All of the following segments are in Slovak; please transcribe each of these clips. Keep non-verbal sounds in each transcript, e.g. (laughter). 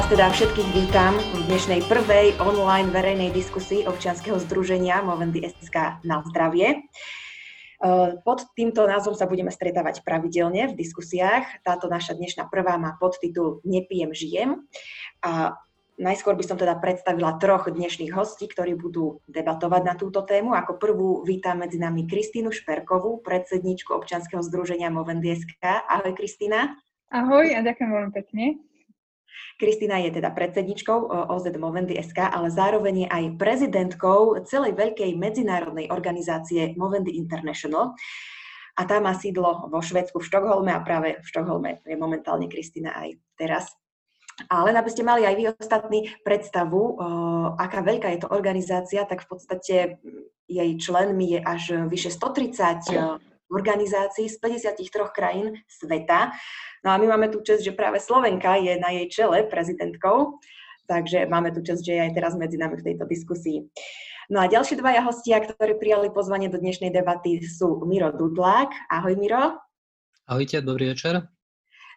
vás teda všetkých vítam v dnešnej prvej online verejnej diskusii občianskeho združenia Movendy SK na zdravie. Eh, pod týmto názvom sa budeme stretávať pravidelne v diskusiách. Táto naša dnešná prvá má podtitul Nepijem, žijem. A najskôr by som teda predstavila troch dnešných hostí, ktorí budú debatovať na túto tému. Ako prvú vítam medzi nami Kristínu Šperkovú, predsedničku občianskeho združenia Movendy. Ahoj Kristína. Ahoj a ďakujem veľmi pekne. Kristina je teda predsedničkou OZ Movendy SK, ale zároveň je aj prezidentkou celej veľkej medzinárodnej organizácie Movendy International. A tá má sídlo vo Švedsku, v Štokholme a práve v Štokholme je momentálne Kristina aj teraz. A len aby ste mali aj vy ostatní predstavu, aká veľká je to organizácia, tak v podstate jej členmi je až vyše 130 organizácií z 53 krajín sveta. No a my máme tu čest, že práve Slovenka je na jej čele prezidentkou, takže máme tu čest, že je aj teraz medzi nami v tejto diskusii. No a ďalší dvaja hostia, ktorí prijali pozvanie do dnešnej debaty sú Miro Dudlák. Ahoj Miro. Ahojte, dobrý večer.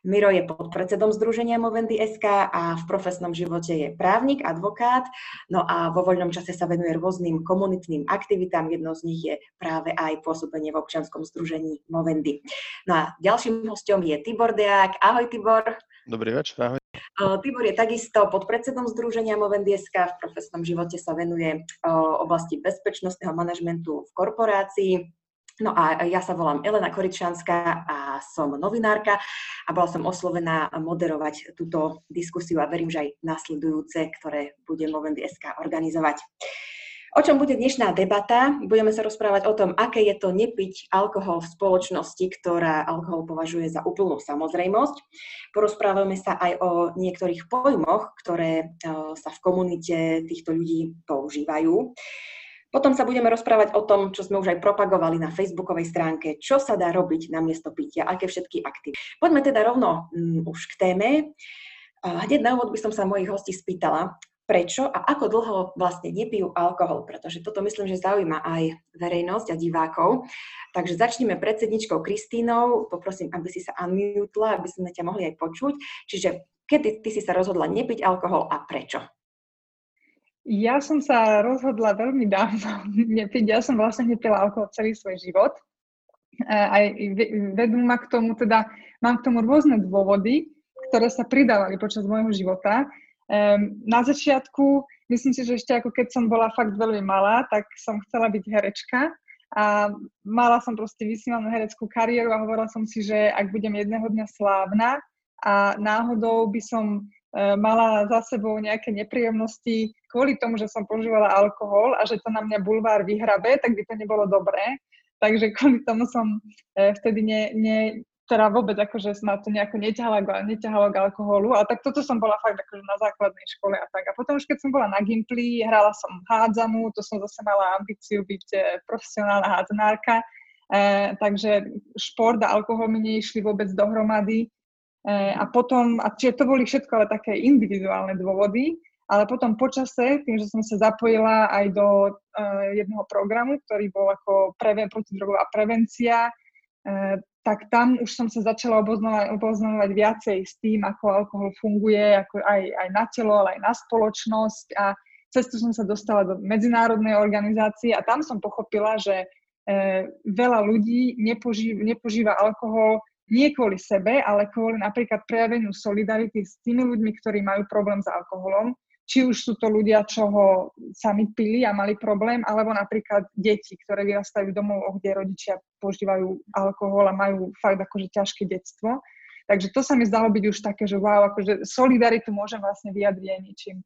Miro je podpredsedom Združenia Movendy SK a v profesnom živote je právnik, advokát, no a vo voľnom čase sa venuje rôznym komunitným aktivitám. Jednou z nich je práve aj pôsobenie v občianskom združení Movendy. No a ďalším hostom je Tibor Deák. Ahoj Tibor. Dobrý večer, ahoj. Tibor je takisto podpredsedom Združenia Movendy SK. V profesnom živote sa venuje oblasti bezpečnostného manažmentu v korporácii No a ja sa volám Elena Koričanská a som novinárka a bola som oslovená moderovať túto diskusiu a verím, že aj nasledujúce, ktoré bude Movendy SK organizovať. O čom bude dnešná debata? Budeme sa rozprávať o tom, aké je to nepiť alkohol v spoločnosti, ktorá alkohol považuje za úplnú samozrejmosť. Porozprávame sa aj o niektorých pojmoch, ktoré sa v komunite týchto ľudí používajú. Potom sa budeme rozprávať o tom, čo sme už aj propagovali na facebookovej stránke, čo sa dá robiť na miesto pitia, aké všetky aktivity. Poďme teda rovno um, už k téme. Hneď na úvod by som sa mojich hostí spýtala, prečo a ako dlho vlastne nepijú alkohol, pretože toto myslím, že zaujíma aj verejnosť a divákov. Takže začneme predsedničkou Kristínou. Poprosím, aby si sa unmutla, aby sme ťa mohli aj počuť. Čiže kedy ty si sa rozhodla nepiť alkohol a prečo? Ja som sa rozhodla veľmi dávno (laughs) nepiť. Ja som vlastne nepila alkohol celý svoj život. Aj vedú ma k tomu, teda mám k tomu rôzne dôvody, ktoré sa pridávali počas môjho života. Na začiatku, myslím si, že ešte ako keď som bola fakt veľmi malá, tak som chcela byť herečka a mala som proste vysnívanú hereckú kariéru a hovorila som si, že ak budem jedného dňa slávna a náhodou by som E, mala za sebou nejaké nepríjemnosti kvôli tomu, že som používala alkohol a že to na mňa bulvár vyhrabe, tak by to nebolo dobré. Takže kvôli tomu som e, vtedy ne, ne, teda vôbec akože ma to nejako neťahalo, neťahalo k alkoholu, ale tak toto som bola fakt akože na základnej škole a tak. A potom už keď som bola na Gimply, hrala som hádzanú, to som zase mala ambíciu byť e, profesionálna hádzanárka, e, takže šport a alkohol mi neišli vôbec dohromady E, a potom, a čiže to boli všetko ale také individuálne dôvody, ale potom počase, tým, že som sa zapojila aj do uh, jedného programu, ktorý bol ako preven- protidrogová prevencia, uh, tak tam už som sa začala oboznamovať, oboznamovať viacej s tým, ako alkohol funguje ako aj, aj na telo, ale aj na spoločnosť. A cestu som sa dostala do medzinárodnej organizácie a tam som pochopila, že uh, veľa ľudí nepoží, nepožíva alkohol nie kvôli sebe, ale kvôli napríklad prejaveniu solidarity s tými ľuďmi, ktorí majú problém s alkoholom, či už sú to ľudia, čo ho sami pili a mali problém, alebo napríklad deti, ktoré vyrastajú v domovoch, kde rodičia požívajú alkohol a majú fakt akože ťažké detstvo. Takže to sa mi zdalo byť už také, že wow, akože solidaritu môžem vlastne vyjadriť aj ničím e,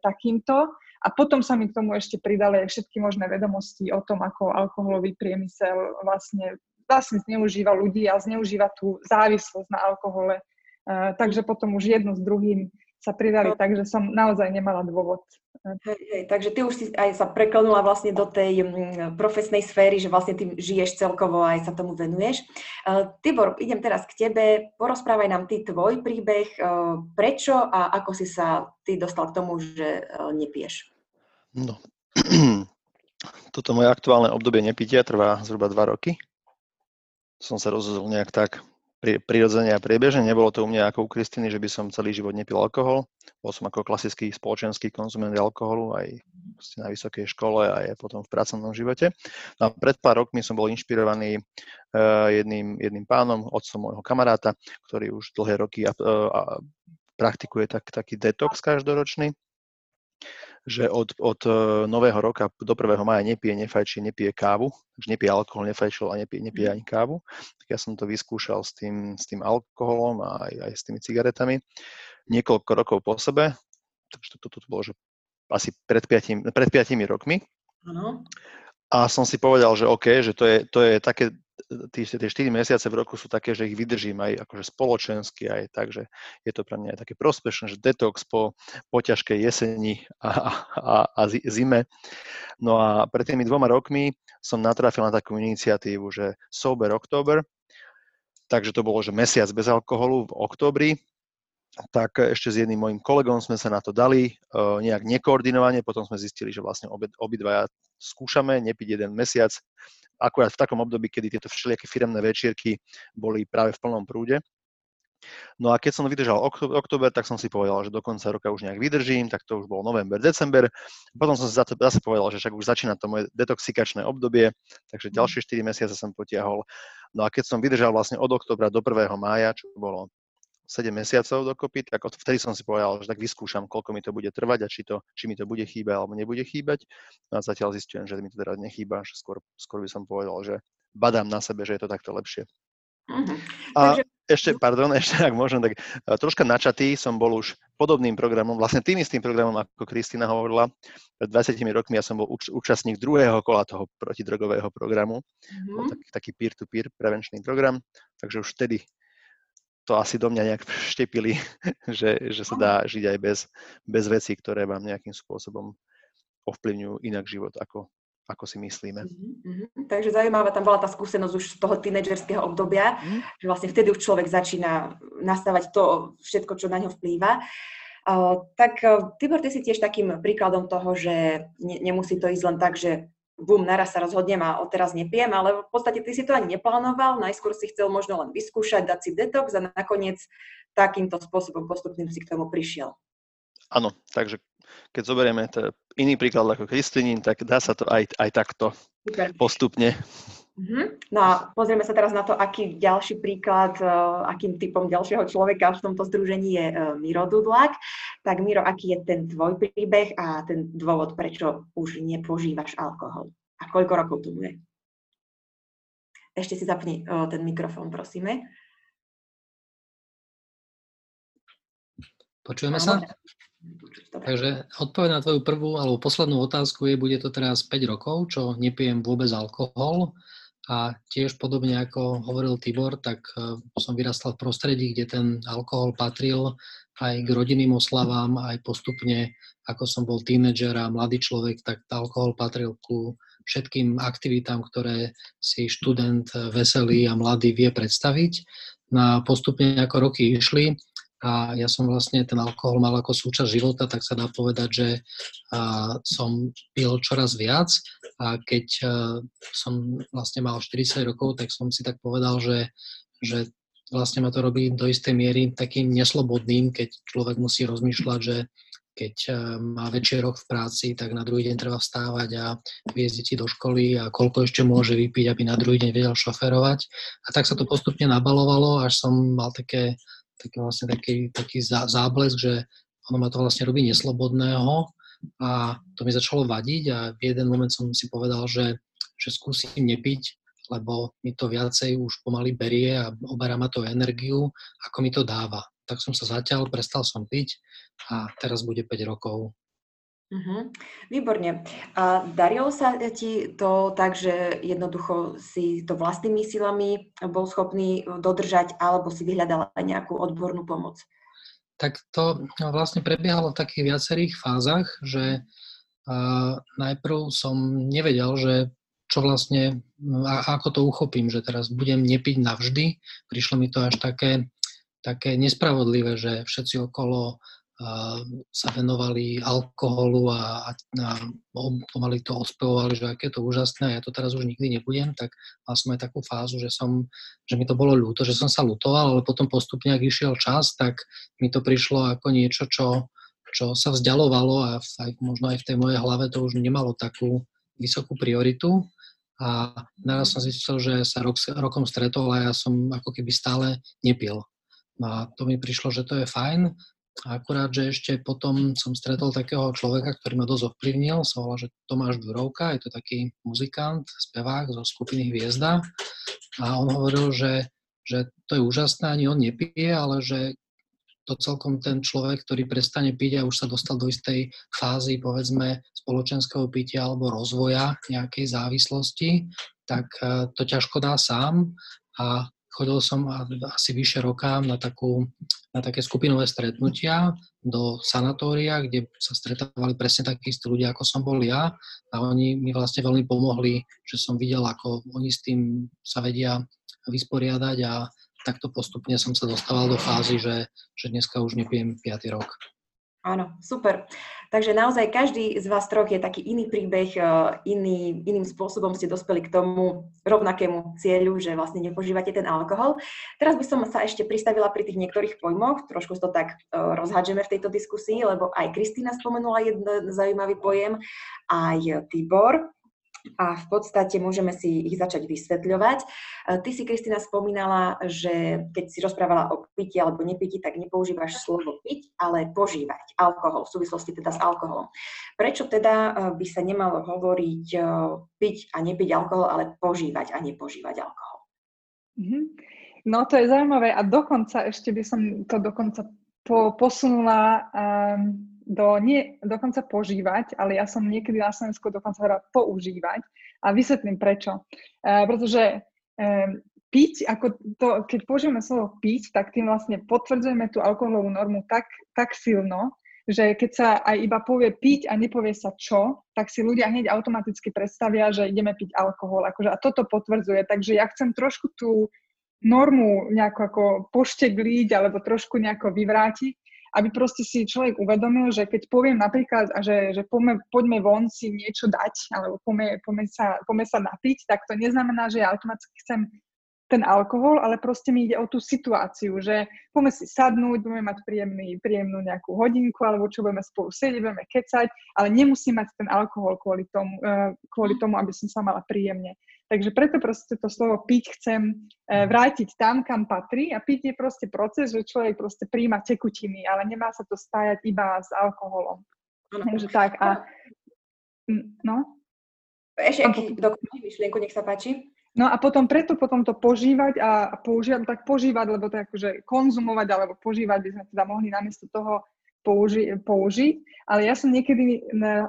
takýmto. A potom sa mi k tomu ešte pridali všetky možné vedomosti o tom, ako alkoholový priemysel vlastne vlastne zneužíva ľudí a zneužíva tú závislosť na alkohole. Uh, takže potom už jedno s druhým sa pridali, no. takže som naozaj nemala dôvod. Hej, hej, takže ty už si aj sa preklenula vlastne do tej mm, profesnej sféry, že vlastne ty žiješ celkovo a aj sa tomu venuješ. Uh, Tibor, idem teraz k tebe. Porozprávaj nám ty tvoj príbeh, uh, prečo a ako si sa ty dostal k tomu, že uh, nepiješ. No, (clears throat) toto moje aktuálne obdobie nepitia trvá zhruba dva roky som sa rozhodol nejak tak prirodzene a priebežne. Nebolo to u mňa ako u Kristiny, že by som celý život nepil alkohol. Bol som ako klasický spoločenský konzument alkoholu aj na vysokej škole a aj potom v pracovnom živote. No a pred pár rokmi som bol inšpirovaný uh, jedným, jedným pánom, otcom môjho kamaráta, ktorý už dlhé roky uh, uh, praktikuje tak, taký detox každoročný že od, od e, nového roka do 1. maja nepije, nefajčí, nepije kávu, takže nepije alkohol, nefajčil a nepije, nepije ani kávu. Tak ja som to vyskúšal s tým, s tým alkoholom a aj, aj s tými cigaretami niekoľko rokov po sebe, takže toto to, to bolo, že asi pred 5, pred 5 rokmi. Ano. A som si povedal, že OK, že to je, to je také tie, tie 4 mesiace v roku sú také, že ich vydržím aj akože spoločensky, aj tak, že je to pre mňa aj také prospešné, že detox po, po ťažkej jeseni a, a, a zime. No a pred tými dvoma rokmi som natrafil na takú iniciatívu, že Sober October, takže to bolo, že mesiac bez alkoholu v októbri, tak ešte s jedným mojim kolegom sme sa na to dali, uh, nejak nekoordinovane, potom sme zistili, že vlastne obi, obidvaja skúšame nepiť jeden mesiac akurát v takom období, kedy tieto všelijaké firemné večierky boli práve v plnom prúde. No a keď som vydržal október, tak som si povedal, že do konca roka už nejak vydržím, tak to už bol november, december. Potom som si zase povedal, že však už začína to moje detoxikačné obdobie, takže mhm. ďalšie 4 mesiace som potiahol. No a keď som vydržal vlastne od oktobra do 1. mája, čo bolo 7 mesiacov dokopy, tak vtedy som si povedal, že tak vyskúšam, koľko mi to bude trvať a či, to, či mi to bude chýbať alebo nebude chýbať. No a zatiaľ zistujem, že mi to teda nechýba, že skôr, skôr by som povedal, že badám na sebe, že je to takto lepšie. Uh-huh. A Takže... ešte, pardon, (laughs) ešte ak môžem, tak troška načatý som bol už podobným programom, vlastne tým istým programom, ako Kristina hovorila. Pred 20 rokmi ja som bol úč- účastník druhého kola toho protidrogového programu. Uh-huh. taký, taký peer-to-peer prevenčný program, takže už vtedy to asi do mňa nejak štepili, (laughs) že, že sa dá žiť aj bez, bez vecí, ktoré vám nejakým spôsobom ovplyvňujú inak život, ako, ako si myslíme. Mm-hmm. Takže zaujímavá tam bola tá skúsenosť už z toho tínedžerského obdobia, mm-hmm. že vlastne vtedy už človek začína nastávať to všetko, čo na ňo vplýva. Uh, tak uh, Tibor, ty si tiež takým príkladom toho, že ne, nemusí to ísť len tak, že bum, naraz sa rozhodnem a odteraz nepijem, ale v podstate ty si to ani neplánoval, najskôr si chcel možno len vyskúšať, dať si detox a nakoniec takýmto spôsobom postupným si k tomu prišiel. Áno, takže keď zoberieme iný príklad ako Kristinín, tak dá sa to aj, aj takto Super. postupne. Uh-huh. No a pozrieme sa teraz na to, aký ďalší príklad, uh, akým typom ďalšieho človeka v tomto združení je uh, Miro Dudlak. Tak Miro, aký je ten tvoj príbeh a ten dôvod, prečo už nepožívaš alkohol? A koľko rokov to bude? Ešte si zapni uh, ten mikrofón, prosíme. Počujeme sa? Takže odpoveď na tvoju prvú alebo poslednú otázku je, bude to teraz 5 rokov, čo nepijem vôbec alkohol. A tiež podobne ako hovoril Tibor, tak e, som vyrastal v prostredí, kde ten alkohol patril aj k rodinným oslavám, aj postupne, ako som bol tínedžer a mladý človek, tak alkohol patril ku všetkým aktivitám, ktoré si študent veselý a mladý vie predstaviť. No a postupne ako roky išli, a ja som vlastne ten alkohol mal ako súčasť života, tak sa dá povedať, že som pil čoraz viac a keď som vlastne mal 40 rokov, tak som si tak povedal, že, že vlastne ma to robí do istej miery takým neslobodným, keď človek musí rozmýšľať, že keď má väčší rok v práci, tak na druhý deň treba vstávať a viesť deti do školy a koľko ešte môže vypiť, aby na druhý deň vedel šoferovať. A tak sa to postupne nabalovalo, až som mal také taký vlastne taký, taký záblesk, že ono ma to vlastne robí neslobodného a to mi začalo vadiť a v jeden moment som si povedal, že, že skúsim nepiť, lebo mi to viacej už pomaly berie a oberá ma to energiu, ako mi to dáva. Tak som sa zatiaľ, prestal som piť a teraz bude 5 rokov. Uh-huh. Výborne. A darilo sa ti to tak, že jednoducho si to vlastnými silami bol schopný dodržať, alebo si vyhľadal aj nejakú odbornú pomoc? Tak to vlastne prebiehalo v takých viacerých fázach, že najprv som nevedel, že čo vlastne, a, ako to uchopím, že teraz budem nepiť navždy. Prišlo mi to až také, také nespravodlivé, že všetci okolo sa venovali alkoholu a, a, pomaly to ospevovali, že aké to úžasné a ja to teraz už nikdy nebudem, tak mal som aj takú fázu, že, som, že mi to bolo ľúto, že som sa lutoval, ale potom postupne, ak išiel čas, tak mi to prišlo ako niečo, čo, čo sa vzdialovalo a aj, možno aj v tej mojej hlave to už nemalo takú vysokú prioritu. A naraz som zistil, že sa rok, rokom stretol a ja som ako keby stále nepil. A to mi prišlo, že to je fajn Akurát, že ešte potom som stretol takého človeka, ktorý ma dosť ovplyvnil, sa volá, že Tomáš Durovka, je to taký muzikant, spevák zo skupiny Hviezda. A on hovoril, že, že to je úžasné, ani on nepije, ale že to celkom ten človek, ktorý prestane piť a už sa dostal do istej fázy, povedzme, spoločenského pitia alebo rozvoja nejakej závislosti, tak eh, to ťažko dá sám. A chodil som asi vyše roka na, takú, na také skupinové stretnutia do sanatória, kde sa stretávali presne takí istí ľudia, ako som bol ja a oni mi vlastne veľmi pomohli, že som videl, ako oni s tým sa vedia vysporiadať a takto postupne som sa dostával do fázy, že, že dneska už nepijem 5. rok. Áno, super. Takže naozaj každý z vás troch je taký iný príbeh, e, iný, iným spôsobom ste dospeli k tomu rovnakému cieľu, že vlastne nepožívate ten alkohol. Teraz by som sa ešte pristavila pri tých niektorých pojmoch, trošku to tak e, rozhádžeme v tejto diskusii, lebo aj Kristýna spomenula jeden zaujímavý pojem, aj Tibor a v podstate môžeme si ich začať vysvetľovať. E, ty si, Kristina, spomínala, že keď si rozprávala o piti alebo nepiti, tak nepoužívaš slovo piť, ale požívať alkohol, v súvislosti teda s alkoholom. Prečo teda e, by sa nemalo hovoriť e, piť a nepiť alkohol, ale požívať a nepožívať alkohol? Mm-hmm. No to je zaujímavé a dokonca ešte by som to dokonca po, posunula um, do, nie dokonca požívať, ale ja som niekedy na Slovensku dokonca hovorila používať a vysvetlím prečo. E, pretože e, piť, ako to, keď použijeme slovo piť, tak tým vlastne potvrdzujeme tú alkoholovú normu tak, tak silno, že keď sa aj iba povie piť a nepovie sa čo, tak si ľudia hneď automaticky predstavia, že ideme piť alkohol. Akože, a toto potvrdzuje. Takže ja chcem trošku tú normu nejako ako poštegliť alebo trošku nejako vyvrátiť aby proste si človek uvedomil, že keď poviem napríklad, že, že poďme, poďme von si niečo dať, alebo poďme, poďme, sa, poďme sa napiť, tak to neznamená, že ja automaticky chcem ten alkohol, ale proste mi ide o tú situáciu, že poďme si sadnúť, budeme mať príjemný, príjemnú nejakú hodinku, alebo čo budeme spolu sedieť, budeme kecať, ale nemusím mať ten alkohol kvôli tomu, uh, kvôli tomu, aby som sa mala príjemne. Takže preto proste to slovo piť chcem uh, vrátiť tam, kam patrí a piť je proste proces, že človek proste príjma tekutiny, ale nemá sa to spájať iba s alkoholom. Takže tak a no. Ešte aký dokončí myšlienku, nech sa páči. No a potom preto potom to požívať a používať, tak požívať, lebo to je akože konzumovať alebo požívať by sme teda mohli namiesto toho použi- použiť, ale ja som niekedy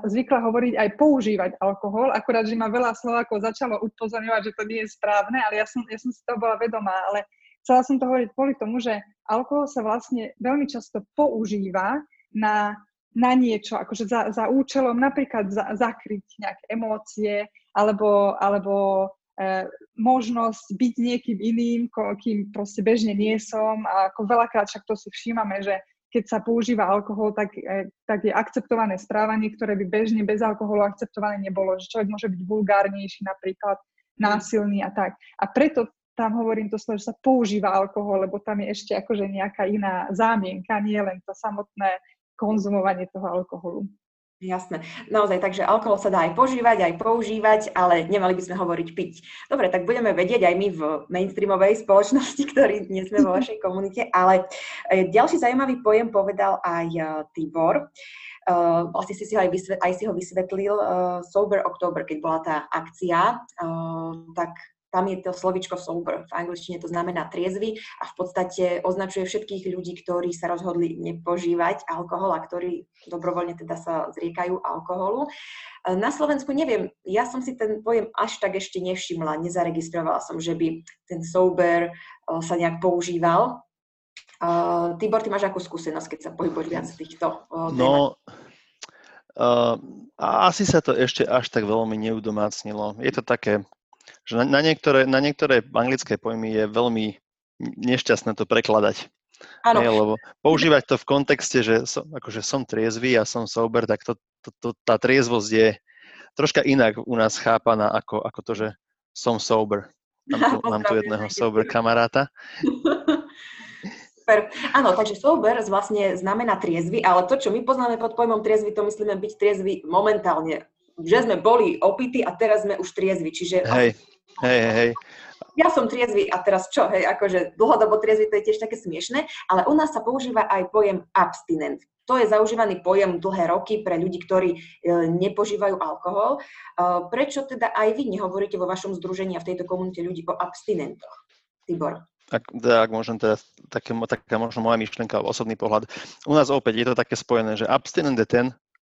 zvykla hovoriť aj používať alkohol, akurát, že ma veľa Slovákov začalo upozorňovať, že to nie je správne, ale ja som, ja som si toho bola vedomá, ale chcela som to hovoriť kvôli tomu, že alkohol sa vlastne veľmi často používa na, na niečo, akože za, za účelom napríklad za, zakryť nejaké emócie, alebo, alebo e, možnosť byť niekým iným, kým proste bežne nie som. A ako veľakrát však to si všímame, že keď sa používa alkohol, tak, e, tak je akceptované správanie, ktoré by bežne bez alkoholu akceptované nebolo, že človek môže byť vulgárnejší napríklad, násilný a tak. A preto tam hovorím to slovo, že sa používa alkohol, lebo tam je ešte akože nejaká iná zámienka, nie len to samotné konzumovanie toho alkoholu. Jasné. Naozaj, takže alkohol sa dá aj požívať, aj používať, ale nemali by sme hovoriť piť. Dobre, tak budeme vedieť aj my v mainstreamovej spoločnosti, (laughs) ktorí dnes sme vo (laughs) vašej komunite, ale e, ďalší zaujímavý pojem povedal aj e, Tibor. Uh, vlastne si, si ho aj, vysvet, aj si ho vysvetlil, uh, Sober October, keď bola tá akcia, uh, tak tam je to slovičko sober, v angličtine to znamená triezvy a v podstate označuje všetkých ľudí, ktorí sa rozhodli nepožívať alkohol a ktorí dobrovoľne teda sa zriekajú alkoholu. Na Slovensku neviem, ja som si ten pojem až tak ešte nevšimla, nezaregistrovala som, že by ten sober sa nejak používal. Uh, Tibor, ty máš akú skúsenosť, keď sa pohybuješ viac týchto uh, No, uh, asi sa to ešte až tak veľmi neudomácnilo. Je to také že na, na, niektoré, na niektoré anglické pojmy je veľmi nešťastné to prekladať. Áno. Nie, lebo používať to v kontexte, že som, akože som triezvy a som sober, tak to, to, to, tá triezvosť je troška inak u nás chápaná ako, ako to, že som sober. Mám tu, (laughs) mám tu jedného sober kamaráta. (laughs) Super. Áno, takže sober vlastne znamená triezvy, ale to, čo my poznáme pod pojmom triezvy, to myslíme byť triezvy momentálne. Že sme boli opity a teraz sme už triezvy. Čiže... Hej, hej, hej. Ja som triezvy a teraz čo? Hej, akože dlhodobo triezvy to je tiež také smiešne, ale u nás sa používa aj pojem abstinent. To je zaužívaný pojem dlhé roky pre ľudí, ktorí e, nepožívajú alkohol. E, prečo teda aj vy nehovoríte vo vašom združení a v tejto komunite ľudí o abstinentoch? Tibor ak, teda, ak môžem teda, také, taká možno moja myšlienka, osobný pohľad. U nás opäť je to také spojené, že abstinent je ten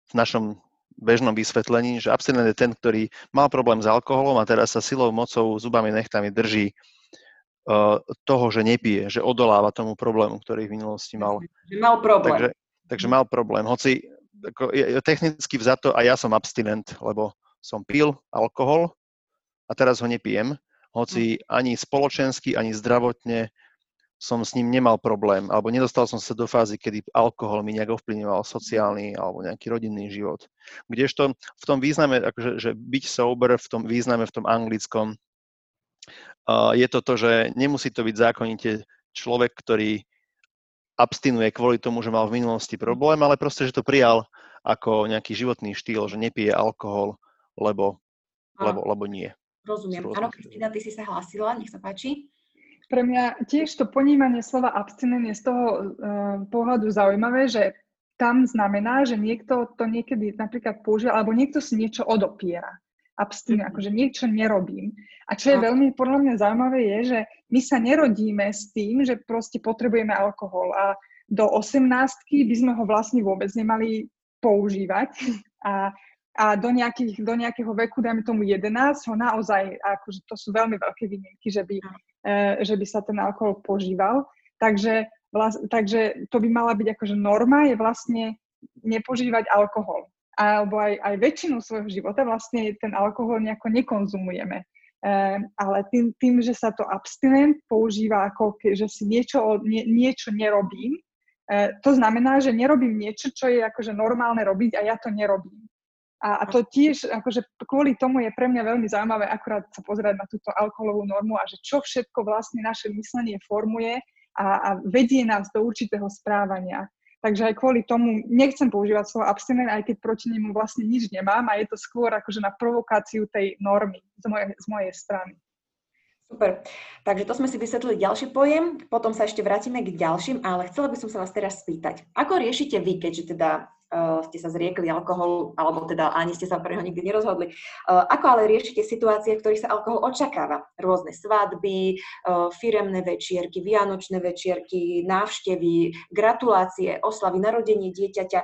v našom bežnom vysvetlení, že abstinent je ten, ktorý mal problém s alkoholom a teraz sa silou, mocou, zubami, nechtami drží uh, toho, že nepije, že odoláva tomu problému, ktorý v minulosti mal. Mal problém. Takže, takže mal problém. Hoci ako, je, je technicky vzato a ja som abstinent, lebo som pil alkohol a teraz ho nepijem, hoci ani spoločensky, ani zdravotne som s ním nemal problém, alebo nedostal som sa do fázy, kedy alkohol mi nejak ovplyvňoval sociálny alebo nejaký rodinný život. Kdežto v tom význame, akože, že byť sober v tom význame, v tom anglickom, uh, je to to, že nemusí to byť zákonite človek, ktorý abstinuje kvôli tomu, že mal v minulosti problém, ale proste, že to prijal ako nejaký životný štýl, že nepije alkohol, lebo, lebo, lebo nie. Rozumiem. Áno, Kristina, ty si sa hlásila, nech sa páči. Pre mňa tiež to ponímanie slova abstinent je z toho uh, pohľadu zaujímavé, že tam znamená, že niekto to niekedy napríklad používa, alebo niekto si niečo odopiera. Abstinent, mm-hmm. akože niečo nerobím. A čo je veľmi podľa mňa zaujímavé je, že my sa nerodíme s tým, že proste potrebujeme alkohol a do 18 by sme ho vlastne vôbec nemali používať. A a do, nejakých, do nejakého veku, dajme tomu 11, ho naozaj, akože to sú veľmi veľké výnimky, že by, e, že by sa ten alkohol požíval. Takže, vlast, takže to by mala byť akože norma, je vlastne nepožívať alkohol. Alebo aj, aj väčšinu svojho života vlastne ten alkohol nejako nekonzumujeme. E, ale tým, tým, že sa to abstinent používa ako, že si niečo, nie, niečo nerobím, e, to znamená, že nerobím niečo, čo je akože normálne robiť a ja to nerobím. A, a to tiež, akože kvôli tomu je pre mňa veľmi zaujímavé akurát sa pozerať na túto alkoholovú normu a že čo všetko vlastne naše myslenie formuje a, a vedie nás do určitého správania. Takže aj kvôli tomu nechcem používať slovo abstinent, aj keď proti nemu vlastne nič nemám a je to skôr akože na provokáciu tej normy z mojej, z mojej strany. Super. Takže to sme si vysvetlili ďalší pojem, potom sa ešte vrátime k ďalším, ale chcela by som sa vás teraz spýtať. Ako riešite vy, keďže teda uh, ste sa zriekli alkoholu, alebo teda ani ste sa pre neho nikdy nerozhodli. Uh, ako ale riešite situácie, v ktorých sa alkohol očakáva? Rôzne svadby, uh, firemné večierky, vianočné večierky, návštevy, gratulácie, oslavy, narodenie dieťaťa.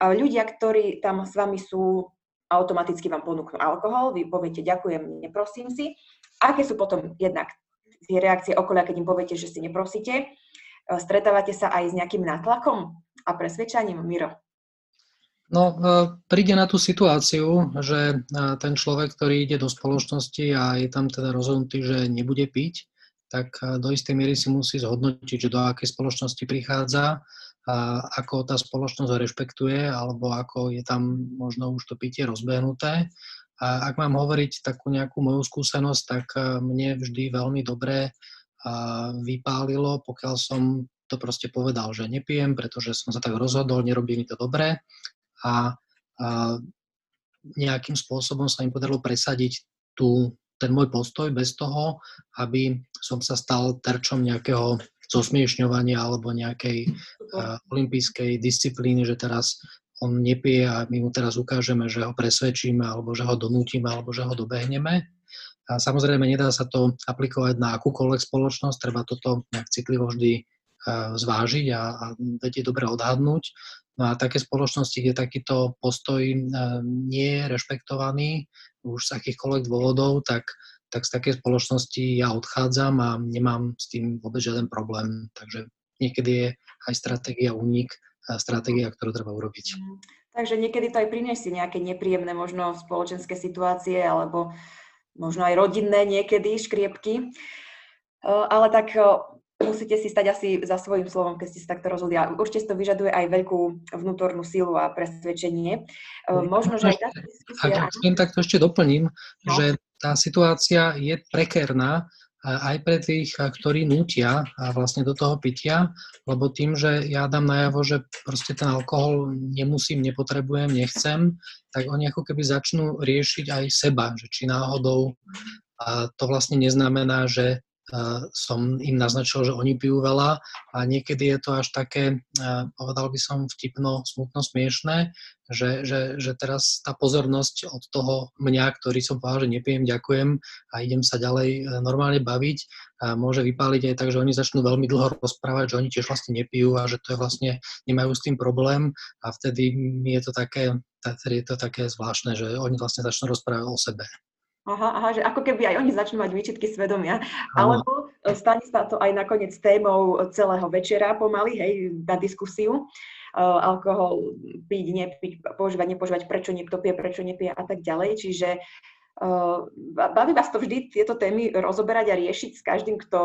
Ľudia, ktorí tam s vami sú, automaticky vám ponúknú alkohol, vy poviete ďakujem, neprosím si. Aké sú potom jednak tie reakcie okolia, keď im poviete, že si neprosíte? Stretávate sa aj s nejakým nátlakom? a presvedčaním, Miro? No, e, príde na tú situáciu, že e, ten človek, ktorý ide do spoločnosti a je tam teda rozhodnutý, že nebude piť, tak e, do istej miery si musí zhodnotiť, že do akej spoločnosti prichádza, a ako tá spoločnosť ho rešpektuje, alebo ako je tam možno už to pitie rozbehnuté. A ak mám hovoriť takú nejakú moju skúsenosť, tak mne vždy veľmi dobre vypálilo, pokiaľ som to proste povedal, že nepijem, pretože som sa tak rozhodol, nerobí mi to dobre a, a nejakým spôsobom sa im podarilo presadiť tú, ten môj postoj bez toho, aby som sa stal terčom nejakého zosmiešňovania alebo nejakej uh, olympijskej disciplíny, že teraz on nepije a my mu teraz ukážeme, že ho presvedčíme alebo že ho donútime alebo že ho dobehneme. A samozrejme, nedá sa to aplikovať na akúkoľvek spoločnosť, treba toto nejak citlivo vždy zvážiť a, a vedieť dobre odhadnúť. No a také spoločnosti, kde takýto postoj e, nie je rešpektovaný už z akýchkoľvek dôvodov, tak, tak z takej spoločnosti ja odchádzam a nemám s tým vôbec žiaden problém. Takže niekedy je aj stratégia únik, stratégia, ktorú treba urobiť. Mm. Takže niekedy to aj priniesie nejaké nepríjemné možno spoločenské situácie alebo možno aj rodinné niekedy škriepky. E, ale tak musíte si stať asi za svojím slovom, keď ste sa takto rozhodli. A určite to vyžaduje aj veľkú vnútornú silu a presvedčenie. Uh, možno, že aj táto diskusia... Ak, ak takto ešte doplním, no. že tá situácia je prekérna, aj pre tých, ktorí nutia vlastne do toho pitia, lebo tým, že ja dám najavo, že proste ten alkohol nemusím, nepotrebujem, nechcem, tak oni ako keby začnú riešiť aj seba, že či náhodou. To vlastne neznamená, že som im naznačil, že oni pijú veľa a niekedy je to až také, povedal by som, vtipno, smutno, smiešné, že, že, že teraz tá pozornosť od toho mňa, ktorý som povedal, že nepijem, ďakujem a idem sa ďalej e, normálne baviť, a môže vypáliť aj tak, že oni začnú veľmi dlho rozprávať, že oni tiež vlastne nepijú a že to je vlastne, nemajú s tým problém a vtedy je to také, je to také zvláštne, že oni vlastne začnú rozprávať o sebe. Aha, aha, že ako keby aj oni začnú mať výčitky svedomia. Alebo e, stane sa to aj nakoniec témou celého večera pomaly, hej, na diskusiu. Uh, alkohol piť, nepiť, používať, nepoužívať, prečo niekto pije, prečo nepije a tak ďalej. Čiže uh, baví vás to vždy tieto témy rozoberať a riešiť s každým, kto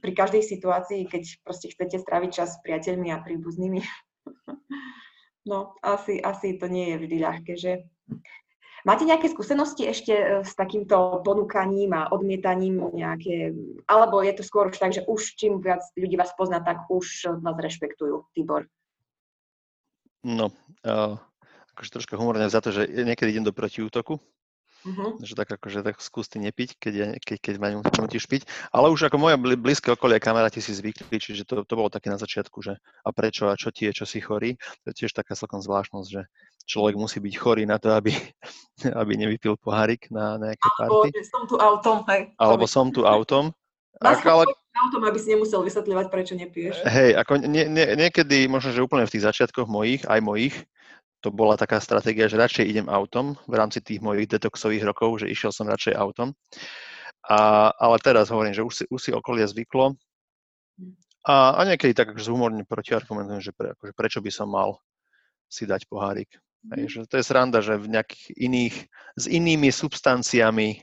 pri každej situácii, keď proste chcete stráviť čas s priateľmi a príbuznými. (laughs) no, asi, asi to nie je vždy ľahké, že? Máte nejaké skúsenosti ešte e, s takýmto ponúkaním a odmietaním nejaké, alebo je to skôr už tak, že už čím viac ľudí vás pozná, tak už vás rešpektujú, Tibor? No, uh, akože troška humorne za to, že niekedy idem do protiútoku, Uh-huh. Že tak akože tak skús ty nepiť, keď, ja, keď, keď ma nutíš piť. Ale už ako moje blízke okolie kamaráti si zvykli, čiže to, to bolo také na začiatku, že a prečo a čo ti je, čo si chorý. To je tiež taká celkom zvláštnosť, že človek musí byť chorý na to, aby, (laughs) aby nevypil pohárik na nejaké party. Alebo som tu autom, hej. Alebo som tu (laughs) autom. Ak, ale... autom, aby si nemusel vysvetľovať, prečo nepiješ. Hej, ako nie, nie, niekedy, možno, že úplne v tých začiatkoch mojich, aj mojich, to bola taká stratégia, že radšej idem autom v rámci tých mojich detoxových rokov, že išiel som radšej autom. A, ale teraz hovorím, že už si, už si okolie zvyklo a, a niekedy tak akože zhumorne protiargumentujem, že, pre, akože prečo by som mal si dať pohárik. Hej, že to je sranda, že v nejakých iných, s inými substanciami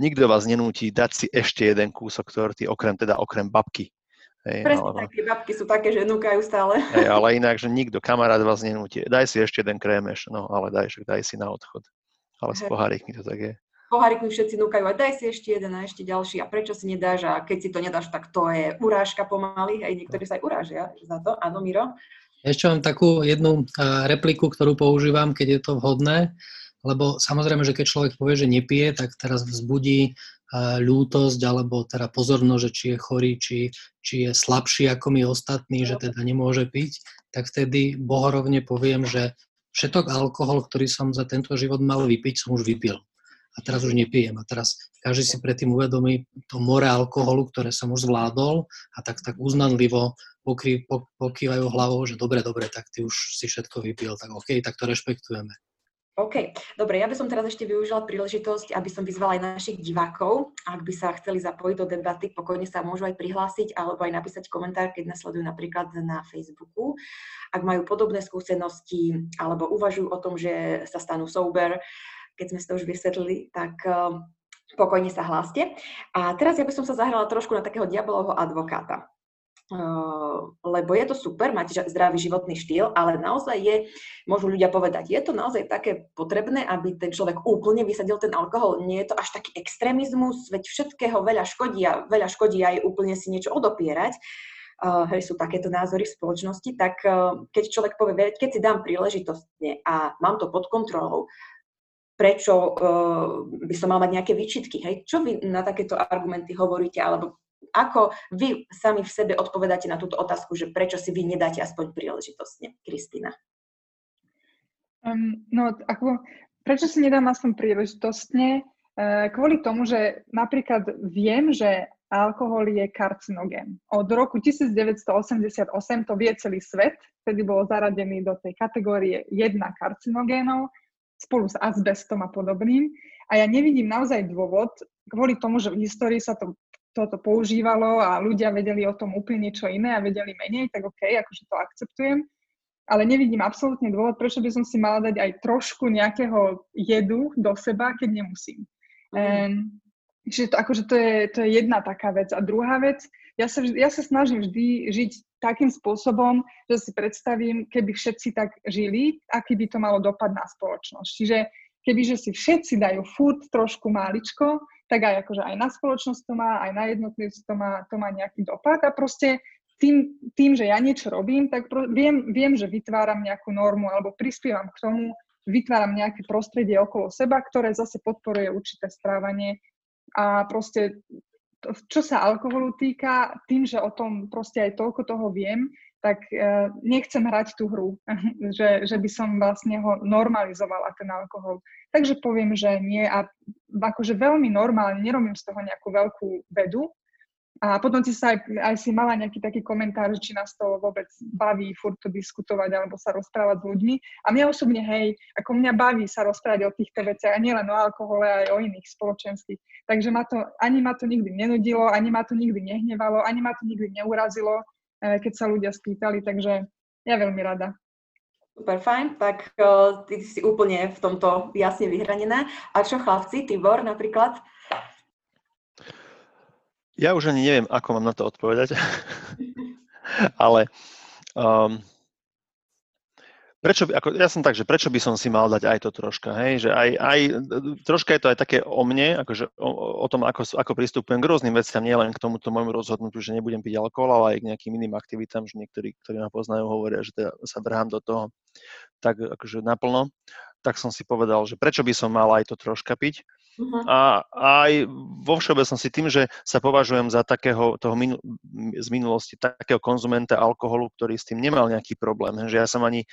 nikto vás nenúti dať si ešte jeden kúsok torty, okrem teda okrem babky. Hej, Presne alebo... také babky sú také, že núkajú stále. Hej, ale inak, že nikto, kamarát vás nenúti. Daj si ešte jeden krémeš, no ale daj, daj si na odchod. Ale s pohárikmi to tak je. Pohárikmi všetci núkajú, a daj si ešte jeden a ešte ďalší. A prečo si nedáš? A keď si to nedáš, tak to je urážka pomaly. Hej, niektorí sa aj urážia za to. Áno, Miro? Ešte mám takú jednu repliku, ktorú používam, keď je to vhodné, lebo samozrejme, že keď človek povie, že nepije, tak teraz vzbudí ľútosť alebo teda pozornosť, že či je chorý, či, či je slabší ako my ostatní, že teda nemôže piť, tak vtedy bohorovne poviem, že všetok alkohol, ktorý som za tento život mal vypiť, som už vypil. A teraz už nepijem. A teraz každý si predtým uvedomí to more alkoholu, ktoré som už zvládol a tak, tak uznanlivo pokry, pokývajú hlavou, že dobre, dobre, tak ty už si všetko vypil, tak OK, tak to rešpektujeme. OK, dobre, ja by som teraz ešte využila príležitosť, aby som vyzvala aj našich divákov, ak by sa chceli zapojiť do debaty, pokojne sa môžu aj prihlásiť alebo aj napísať komentár, keď nasledujú napríklad na Facebooku. Ak majú podobné skúsenosti alebo uvažujú o tom, že sa stanú sober, keď sme si to už vysvetlili, tak uh, pokojne sa hláste. A teraz ja by som sa zahrala trošku na takého diabolovho advokáta lebo je to super, máte zdravý životný štýl, ale naozaj je, môžu ľudia povedať, je to naozaj také potrebné, aby ten človek úplne vysadil ten alkohol. Nie je to až taký extrémizmus, veď všetkého veľa škodí a veľa škodí aj úplne si niečo odopierať. Uh, hej, sú takéto názory v spoločnosti, tak uh, keď človek povie, keď si dám príležitostne a mám to pod kontrolou, prečo uh, by som mal mať nejaké výčitky. Hej? Čo vy na takéto argumenty hovoríte, alebo ako vy sami v sebe odpovedáte na túto otázku, že prečo si vy nedáte aspoň príležitostne, Kristýna? Um, no, ako, prečo si nedám aspoň príležitostne? Uh, kvôli tomu, že napríklad viem, že alkohol je karcinogén. Od roku 1988 to vie celý svet, vtedy bol zaradený do tej kategórie 1 karcinogénov spolu s azbestom a podobným. A ja nevidím naozaj dôvod, kvôli tomu, že v histórii sa to toto používalo a ľudia vedeli o tom úplne niečo iné a vedeli menej, tak OK, akože to akceptujem. Ale nevidím absolútne dôvod, prečo by som si mala dať aj trošku nejakého jedu do seba, keď nemusím. Mm. Um, čiže to, akože to, je, to je jedna taká vec. A druhá vec, ja sa, ja sa snažím vždy žiť takým spôsobom, že si predstavím, keby všetci tak žili, aký by to malo dopad na spoločnosť. Čiže kebyže si všetci dajú furt trošku máličko, tak aj akože aj na spoločnosť to má, aj na jednotlivcov to má, to má nejaký dopad. A proste tým, tým, že ja niečo robím, tak pro, viem, viem, že vytváram nejakú normu alebo prispievam k tomu, vytváram nejaké prostredie okolo seba, ktoré zase podporuje určité správanie. A proste čo sa alkoholu týka, tým, že o tom proste aj toľko toho viem, tak uh, nechcem hrať tú hru, (laughs) že, že by som vlastne ho normalizovala, ten alkohol. Takže poviem, že nie a akože veľmi normálne, nerobím z toho nejakú veľkú vedu, a potom si sa aj, aj si mala nejaký taký komentár, či nás to vôbec baví furt to diskutovať alebo sa rozprávať s ľuďmi. A mňa osobne, hej, ako mňa baví sa rozprávať o týchto veciach, a nielen o alkohole, aj o iných spoločenských. Takže ma to, ani ma to nikdy nenudilo, ani ma to nikdy nehnevalo, ani ma to nikdy neurazilo, keď sa ľudia spýtali, takže ja veľmi rada. Super fajn, tak uh, ty si úplne v tomto jasne vyhranená. A čo chlapci, Tibor napríklad? Ja už ani neviem, ako mám na to odpovedať, (laughs) ale um, prečo, ako, ja som tak, že prečo by som si mal dať aj to troška, hej, že aj, aj troška je to aj také o mne, akože o, o tom, ako, ako pristupujem k rôznym veciam, nielen k tomuto môjmu rozhodnutiu, že nebudem piť alkohol, ale aj k nejakým iným aktivitám, že niektorí, ktorí ma poznajú, hovoria, že teda sa vrhám do toho tak akože naplno, tak som si povedal, že prečo by som mal aj to troška piť, Uh-huh. A aj vo všeobecnosti tým, že sa považujem za takého toho minu, z minulosti, takého konzumenta alkoholu, ktorý s tým nemal nejaký problém, že ja som ani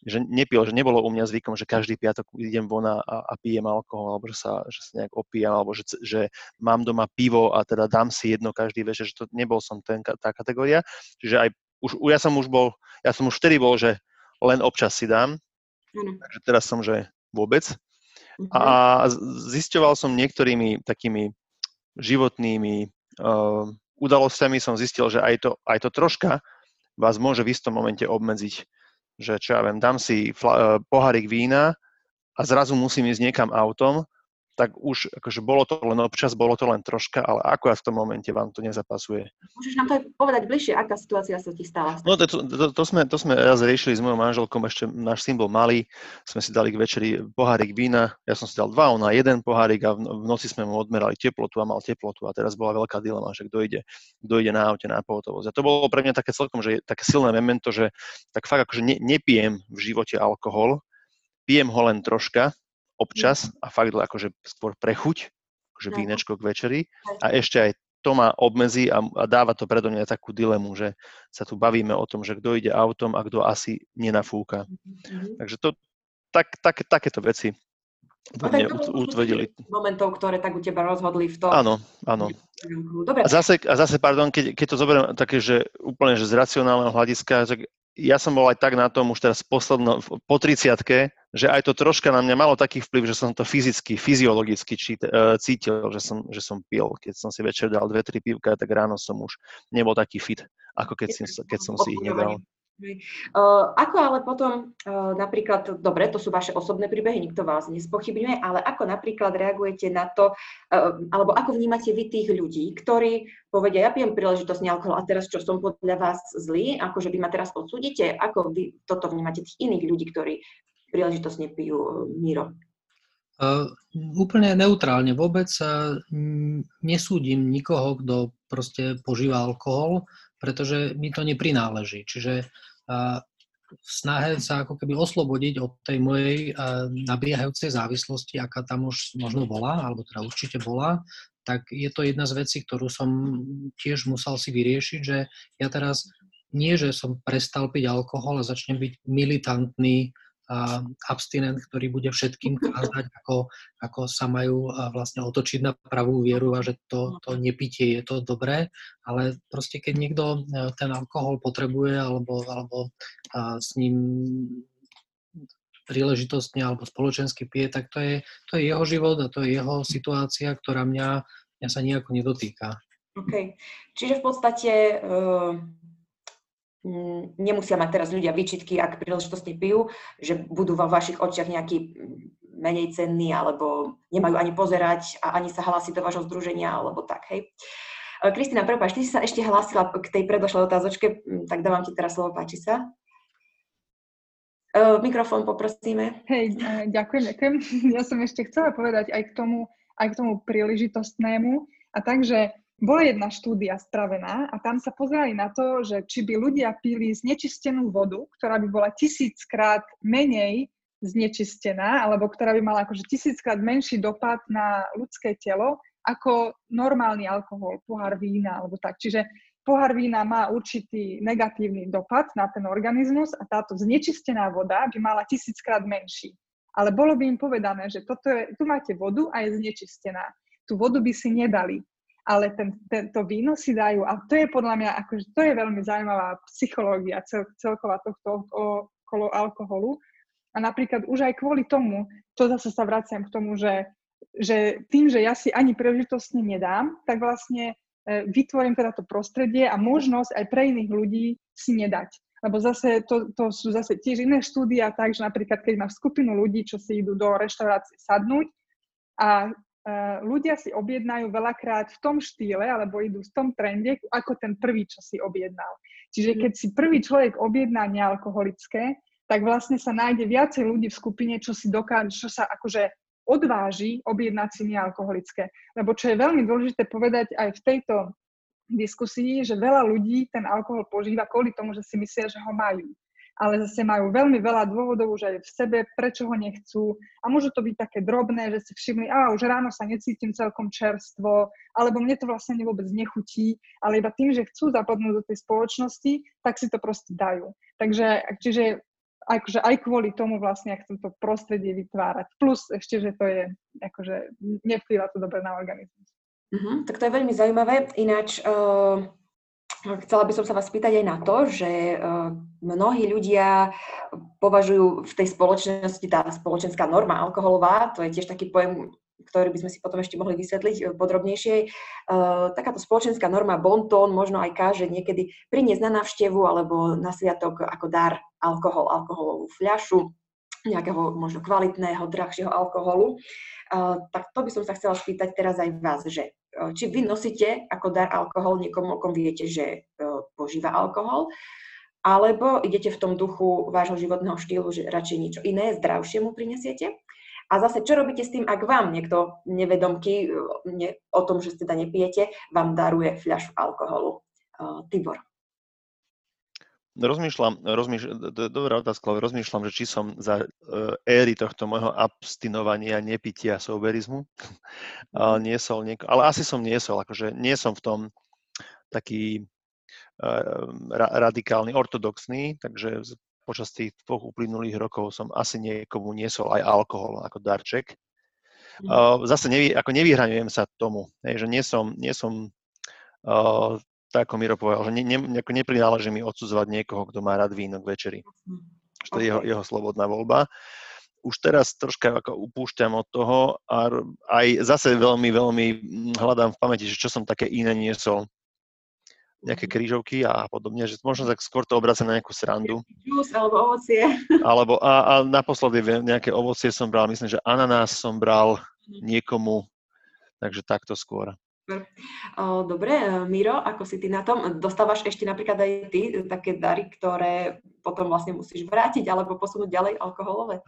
že nepil, že nebolo u mňa zvykom, že každý piatok idem von a, a pijem alkohol, alebo že sa, že sa nejak opíjam, alebo že, že mám doma pivo a teda dám si jedno každý večer, že to nebol som ten, tá kategória. Čiže aj už, ja som už bol, ja som už vtedy bol, že len občas si dám, uh-huh. takže teraz som, že vôbec. A zisťoval som niektorými takými životnými uh, udalosťami, som zistil, že aj to, aj to troška vás môže v istom momente obmedziť. Že čo ja viem, dám si fla, uh, pohárik vína a zrazu musím ísť niekam autom tak už akože bolo to len občas, bolo to len troška, ale ako aj v tom momente vám to nezapasuje. Môžeš nám to aj povedať bližšie, aká situácia sa ti stala? No to, to, to, to, sme, to sme raz riešili s mojou manželkou, ešte náš syn bol malý, sme si dali k večeri pohárik vína, ja som si dal dva, ona jeden pohárik a v, v noci sme mu odmerali teplotu a mal teplotu a teraz bola veľká dilema, že kto ide, kto ide na aute na pohotovosť. A to bolo pre mňa také celkom, že také silné memento, že tak fakt akože ne, nepijem v živote alkohol, pijem ho len troška, občas a fakt akože skôr prechuť, akože vínečko k večeri a ešte aj to ma obmedzí a, a dáva to predo mňa takú dilemu, že sa tu bavíme o tom, že kto ide autom a kto asi nenafúka. Mm-hmm. Takže to, tak, tak, takéto veci vo mne utvrdili. Momentov, ktoré tak u teba rozhodli v tom. Áno, áno. Dobre. A zase, a zase pardon, keď, keď to zoberiem také, že úplne že z racionálneho hľadiska, tak ja som bol aj tak na tom už teraz posledno, po 30 že aj to troška na mňa malo taký vplyv, že som to fyzicky, fyziologicky čít, uh, cítil, že som, že som pil. Keď som si večer dal dve, tri pivka, tak ráno som už nebol taký fit, ako keď, si, keď som si ich nedal. Ako ale potom napríklad, dobre, to sú vaše osobné príbehy, nikto vás nespochybňuje, ale ako napríklad reagujete na to, alebo ako vnímate vy tých ľudí, ktorí povedia, ja pijem príležitosť alkohol a teraz čo som podľa vás zlý, akože vy ma teraz odsúdite, ako vy toto vnímate tých iných ľudí, ktorí príležitosne pijú Miro? Úplne neutrálne. Vôbec uh, nesúdim nikoho, kto proste požíva alkohol, pretože mi to neprináleží. Čiže v snahe sa ako keby oslobodiť od tej mojej nabiehajúcej závislosti, aká tam už možno bola, alebo teda určite bola, tak je to jedna z vecí, ktorú som tiež musel si vyriešiť, že ja teraz nie, že som prestal piť alkohol a začnem byť militantný abstinent, ktorý bude všetkým kázať, ako, ako sa majú vlastne otočiť na pravú vieru a že to, to nepitie je to dobré, ale proste keď niekto e, ten alkohol potrebuje alebo, alebo s ním príležitostne alebo spoločensky pije, tak to je, to je jeho život a to je jeho situácia, ktorá mňa, mňa sa nejako nedotýka. OK. Čiže v podstate uh nemusia mať teraz ľudia výčitky, ak príležitostne pijú, že budú vo vašich očiach nejaký mm, menej cenní, alebo nemajú ani pozerať a ani sa hlásiť do vašho združenia, alebo tak, hej. Kristina, prepáč, ty si sa ešte hlásila k tej predošlej otázočke, hm, tak dávam ti teraz slovo, páči sa. Mikrofón poprosíme. Hej, ďakujem, ďakujem. (laughs) Ja som ešte chcela povedať aj k tomu, aj k tomu príležitostnému. A takže bola jedna štúdia spravená a tam sa pozerali na to, že či by ľudia pili znečistenú vodu, ktorá by bola tisíckrát menej znečistená, alebo ktorá by mala akože tisíckrát menší dopad na ľudské telo, ako normálny alkohol, pohár vína alebo tak. Čiže pohár vína má určitý negatívny dopad na ten organizmus a táto znečistená voda by mala tisíckrát menší. Ale bolo by im povedané, že toto je, tu máte vodu a je znečistená. Tú vodu by si nedali, ale ten, ten, to víno si dajú. A to je podľa mňa, akože to je veľmi zaujímavá psychológia cel, celková tohto okolo alkoholu. A napríklad už aj kvôli tomu, to zase sa vraciam k tomu, že, že tým, že ja si ani príležitostne nedám, tak vlastne E, vytvorím teda to prostredie a možnosť aj pre iných ľudí si nedať. Lebo zase to, to sú zase tiež iné štúdia, tak, že napríklad keď máš skupinu ľudí, čo si idú do reštaurácie sadnúť a ľudia si objednajú veľakrát v tom štýle alebo idú v tom trende, ako ten prvý, čo si objednal. Čiže keď si prvý človek objedná nealkoholické, tak vlastne sa nájde viacej ľudí v skupine, čo si dokáže, čo sa akože odváži objednať si nealkoholické. Lebo čo je veľmi dôležité povedať aj v tejto diskusii, že veľa ľudí ten alkohol požíva kvôli tomu, že si myslia, že ho majú. Ale zase majú veľmi veľa dôvodov už aj v sebe, prečo ho nechcú. A môžu to byť také drobné, že si všimli, a už ráno sa necítim celkom čerstvo, alebo mne to vlastne vôbec nechutí, ale iba tým, že chcú zapadnúť do tej spoločnosti, tak si to proste dajú. Takže, čiže akože aj kvôli tomu vlastne chcem to prostredie vytvárať. Plus ešte, že to je, akože nevplyvá to dobre na organizmus. Uh-huh, tak to je veľmi zaujímavé. Ináč, uh, chcela by som sa vás spýtať aj na to, že uh, mnohí ľudia považujú v tej spoločnosti, tá spoločenská norma alkoholová, to je tiež taký pojem, ktorý by sme si potom ešte mohli vysvetliť eh, podrobnejšie. Uh, takáto spoločenská norma Bonton možno aj káže niekedy priniesť na návštevu alebo na sviatok ako dar alkohol, alkoholovú fľašu, nejakého možno kvalitného, drahšieho alkoholu. Tak to by som sa chcela spýtať teraz aj vás, že či vy nosíte ako dar alkohol niekomu, o kom viete, že požíva alkohol, alebo idete v tom duchu vášho životného štýlu, že radšej niečo iné, zdravšie mu prinesiete. A zase, čo robíte s tým, ak vám niekto nevedomky ne, o tom, že teda nepijete, vám daruje fľašu alkoholu? Uh, Tibor. Rozmýšľam, rozmýšľam, dobrá otázka, ale rozmýšľam, že či som za uh, éry tohto môjho abstinovania, nepitia, soberizmu, (laughs) ale nieko, ale asi som niesol, akože nie som v tom taký uh, radikálny, ortodoxný, takže počas tých dvoch uplynulých rokov som asi niekomu niesol aj alkohol ako darček. Mm. Zase nevy, ako nevyhraňujem sa tomu, že nie som, nie som tak ako Miro povedal, že ne, ne, neprináleží mi odsudzovať niekoho, kto má rád víno k večeri. Mm. Že to je jeho, jeho slobodná voľba. Už teraz troška ako upúšťam od toho a aj zase veľmi, veľmi hľadám v pamäti, že čo som také iné niesol nejaké mhm. krížovky a podobne, že možno tak skôr to obracem na nejakú srandu. Džús alebo ovocie. (laughs) Alebo a, a naposledy nejaké ovocie som bral, myslím, že ananás som bral mhm. niekomu, takže takto skôr. Dobre, e, Miro, ako si ty na tom? Dostávaš ešte napríklad aj ty také dary, ktoré potom vlastne musíš vrátiť alebo posunúť ďalej alkoholové?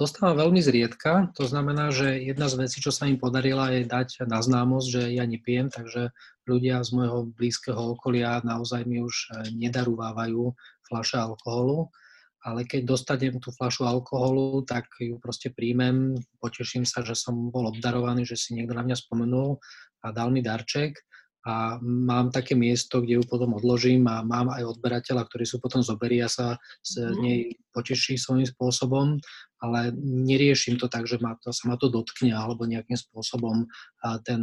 Dostávam veľmi zriedka, to znamená, že jedna z vecí, čo sa im podarila, je dať na známosť, že ja nepijem, takže ľudia z môjho blízkeho okolia naozaj mi už e, nedarúvávajú fľaše alkoholu, ale keď dostanem tú fľašu alkoholu, tak ju proste príjmem, poteším sa, že som bol obdarovaný, že si niekto na mňa spomenul a dal mi darček a mám také miesto, kde ju potom odložím a mám aj odberateľa, ktorí sú potom zoberia sa z mhm. nej poteší svojím spôsobom, ale neriešim to tak, že ma to, sa ma to dotkne alebo nejakým spôsobom a ten,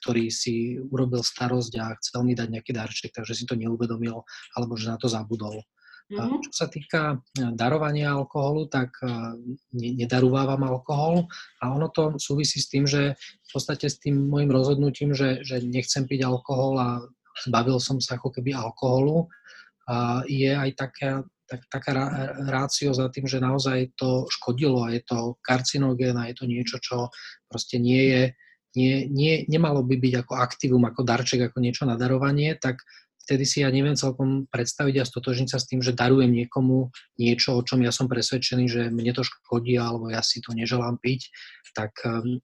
ktorý si urobil starosť a chcel mi dať nejaký darček, takže si to neuvedomil alebo že na to zabudol. Mm-hmm. Čo sa týka e, darovania alkoholu, tak e, nedarúvávam alkohol. A ono to súvisí s tým, že v podstate s tým môjim rozhodnutím, že, že nechcem piť alkohol a zbavil som sa ako keby alkoholu, a je aj taká, tak, taká rácio za tým, že naozaj to škodilo. A je to karcinogén a je to niečo, čo proste nie je nie, nie, nemalo by byť ako aktívum, ako darček, ako niečo na darovanie, tak vtedy si ja neviem celkom predstaviť a stotožniť sa s tým, že darujem niekomu niečo, o čom ja som presvedčený, že mne to škodí alebo ja si to neželám piť, tak um,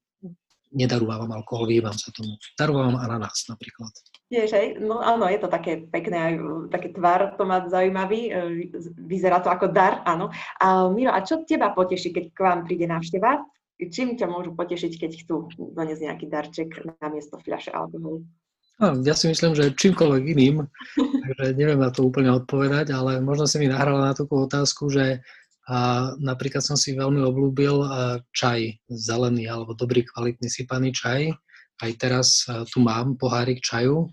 nedarúvam alkohol, vyhýbam sa tomu. Darúvam ananás napríklad. Vieš, hej? No áno, je to také pekné, aj taký tvar to má zaujímavý, e, vyzerá to ako dar, áno. A Miro, a čo teba poteší, keď k vám príde návšteva? Čím ťa môžu potešiť, keď chcú doniesť nejaký darček na miesto fľaše alkoholu? Ja si myslím, že čímkoľvek iným, (laughs) takže neviem na to úplne odpovedať, ale možno si mi nahrala na takú otázku, že a napríklad som si veľmi oblúbil čaj zelený alebo dobrý kvalitný sypaný čaj. Aj teraz tu mám pohárik čaju